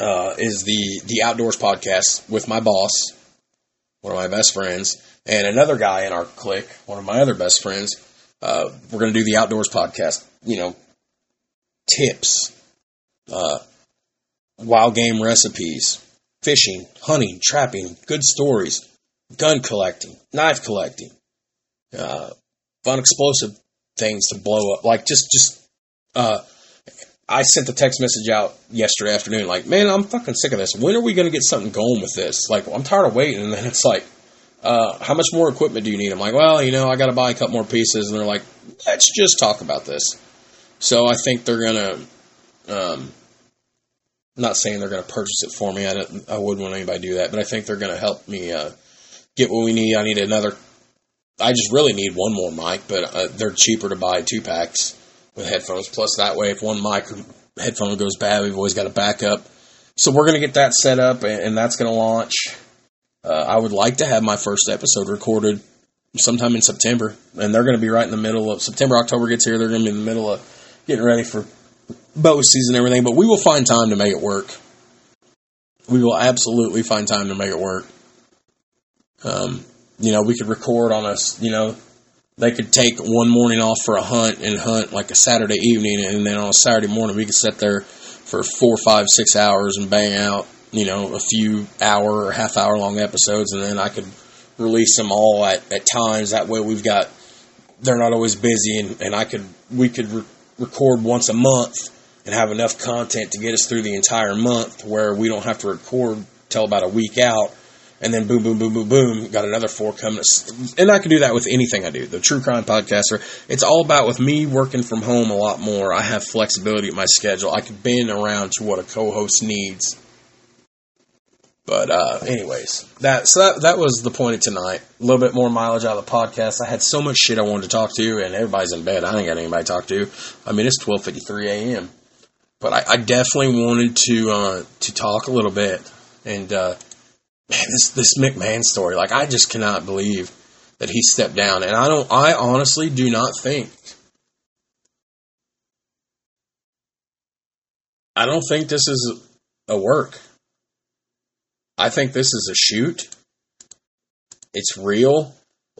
uh, is the the outdoors podcast with my boss, one of my best friends, and another guy in our clique, one of my other best friends. Uh, we're going to do the outdoors podcast. You know, tips, uh, wild game recipes, fishing, hunting, trapping, good stories, gun collecting, knife collecting, uh, fun explosive things to blow up, like just just uh, I sent the text message out yesterday afternoon, like, man, I'm fucking sick of this. When are we going to get something going with this? Like, I'm tired of waiting. And then it's like, uh, how much more equipment do you need? I'm like, well, you know, I got to buy a couple more pieces. And they're like, let's just talk about this. So I think they're to, um, I'm not saying they're to purchase it for me. I, I wouldn't want anybody to do that, but I think they're to help me uh, get what we need. I need another. I just really need one more mic, but uh, they're cheaper to buy two packs with headphones. Plus, that way, if one mic headphone goes bad, we've always got a backup. So we're to get that set up, and, and that's to launch. Uh, I would like to have my first episode recorded sometime in September, and they're going to be right in the middle of September. October gets here, they're going to be in the middle of getting ready for bow season and everything. But we will find time to make it work. We will absolutely find time to make it work. Um, you know, we could record on us. You know, they could take one morning off for a hunt and hunt like a Saturday evening, and then on a Saturday morning we could sit there for four, five, six hours and bang out, you know, a few hour or half hour long episodes, and then I could release them all at, at times. That way we've got, they're not always busy, and, and I could, we could re- record once a month and have enough content to get us through the entire month where we don't have to record till about a week out and then boom, boom, boom, boom, boom, got another four coming. And I can do that with anything I do. The True Crime Podcaster, it's all about with me working from home a lot more. I have flexibility in my schedule. I can bend around to what a co-host needs. But uh, anyways, that so that that was the point of tonight. A little bit more mileage out of the podcast. I had so much shit I wanted to talk to, and everybody's in bed. I ain't got anybody to talk to. I mean, it's twelve fifty three a.m. But I, I, definitely wanted to uh, to talk a little bit and uh, man, this this McMahon story, like I just cannot believe that he stepped down, and I don't. I honestly do not think. I don't think this is a work. I think this is a shoot. It's real.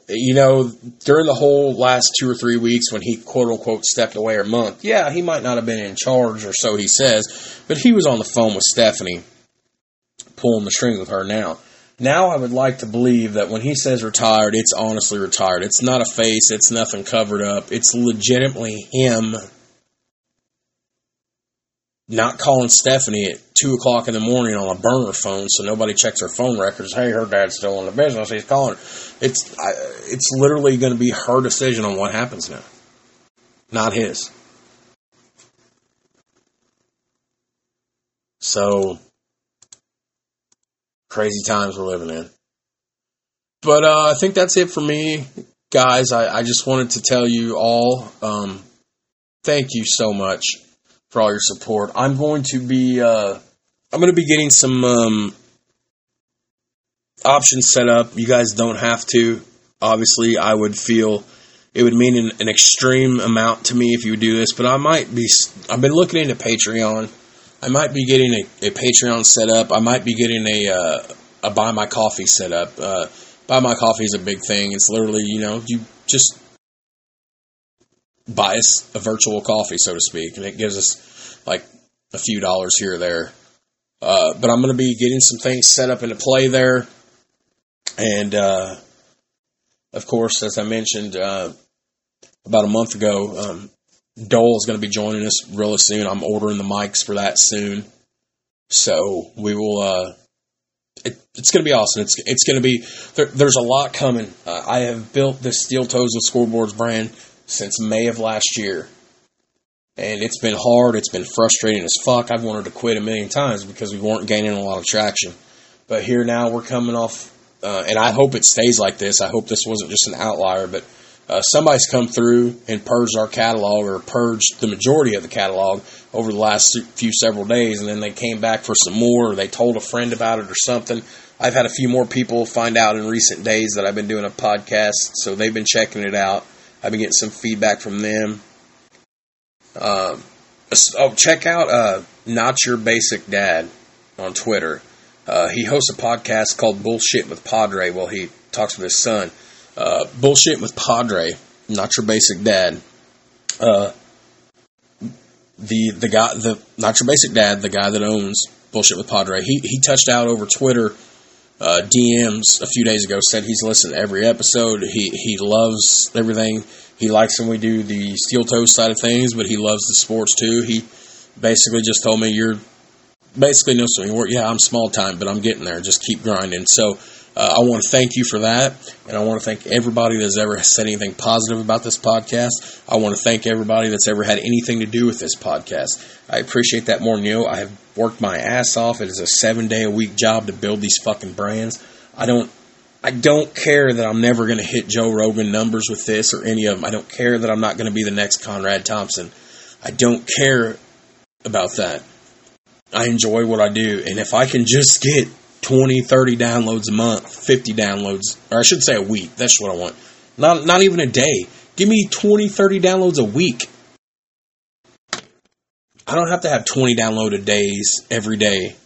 You know, during the whole last two or three weeks when he quote unquote stepped away or month, yeah, he might not have been in charge or so he says, but he was on the phone with Stephanie pulling the strings with her now. Now I would like to believe that when he says retired, it's honestly retired. It's not a face, it's nothing covered up. It's legitimately him not calling Stephanie at two o'clock in the morning on a burner phone so nobody checks her phone records. Hey, her dad's still in the business. He's calling. It's I, it's literally going to be her decision on what happens now, not his. So crazy times we're living in. But uh, I think that's it for me, guys. I, I just wanted to tell you all um, thank you so much for all your support. I'm going to be uh, I'm going to be getting some um, options set up. You guys don't have to. Obviously, I would feel it would mean an, an extreme amount to me if you do this, but I might be. I've been looking into Patreon I might be getting a, a Patreon set up. I might be getting a uh, a buy my coffee set up. Uh, buy my coffee is a big thing. It's literally you know you just buy us a virtual coffee, so to speak, and it gives us like a few dollars here or there. Uh, but I'm going to be getting some things set up into play there, and uh, of course, as I mentioned uh, about a month ago, um, Dole is going to be joining us really soon. I'm ordering the mics for that soon. So we will. Uh, it, it's going to be awesome. It's it's going to be. There, there's a lot coming. Uh, I have built this Steel Toes with Scoreboards brand since May of last year, and it's been hard. It's been frustrating as fuck. I've wanted to quit a million times because we weren't gaining a lot of traction. But here now we're coming off, uh, and I hope it stays like this. I hope this wasn't just an outlier, but uh, somebody's come through and purged our catalog or purged the majority of the catalog over the last few several days, and then they came back for some more, or they told a friend about it or something. I've had a few more people find out in recent days that I've been doing a podcast, so they've been checking it out. I've been getting some feedback from them. Um, oh, check out uh, Not Your Basic Dad on Twitter. Uh, he hosts a podcast called Bullshit with Padre. Well, he talks with his son. Uh, bullshit with Padre, not your basic dad. Uh, the the guy, the not your basic dad, the guy that owns bullshit with Padre. He he touched out over Twitter uh, DMs a few days ago. Said he's listened to every episode. He he loves everything. He likes when we do the steel toe side of things, but he loves the sports too. He basically just told me you're basically no swing. Yeah, I'm small time, but I'm getting there. Just keep grinding. So uh, I want to thank you for that, and I want to thank everybody that's ever said anything positive about this podcast. I want to thank everybody that's ever had anything to do with this podcast. I appreciate that more than you. I have worked my ass off. It is a seven day a week job to build these fucking brands. I don't. I don't care that I'm never going to hit Joe Rogan numbers with this or any of them. I don't care that I'm not going to be the next Conrad Thompson. I don't care about that. I enjoy what I do. And if I can just get 20, 30 downloads a month, 50 downloads, or I should say a week. That's what I want. Not, not even a day. Give me 20, 30 downloads a week. I don't have to have 20 downloaded days every day.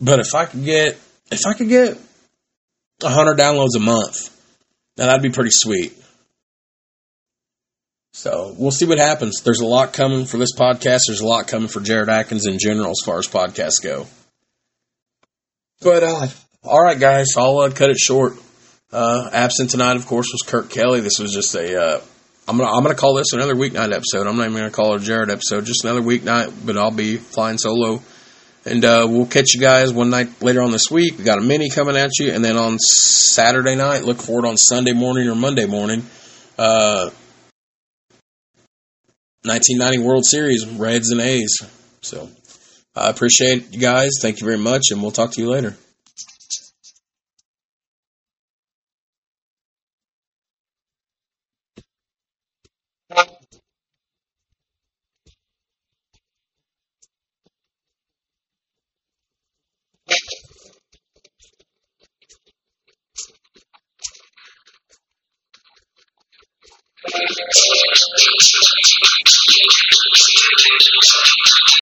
But if I could get, if I could get 100 downloads a month, now that'd be pretty sweet. So we'll see what happens. There's a lot coming for this podcast. There's a lot coming for Jared Atkins in general as far as podcasts go. But uh, all right, guys, I'll uh, cut it short. Uh, absent tonight, of course, was Kirk Kelly. This was just a. Uh, I'm gonna I'm gonna call this another weeknight episode. I'm not even gonna call it a Jared episode. Just another weeknight, but I'll be flying solo. And uh, we'll catch you guys one night later on this week. We got a mini coming at you, and then on Saturday night, look forward on Sunday morning or Monday morning. Uh, 1990 World Series, Reds and A's. So I appreciate you guys. Thank you very much, and we'll talk to you later.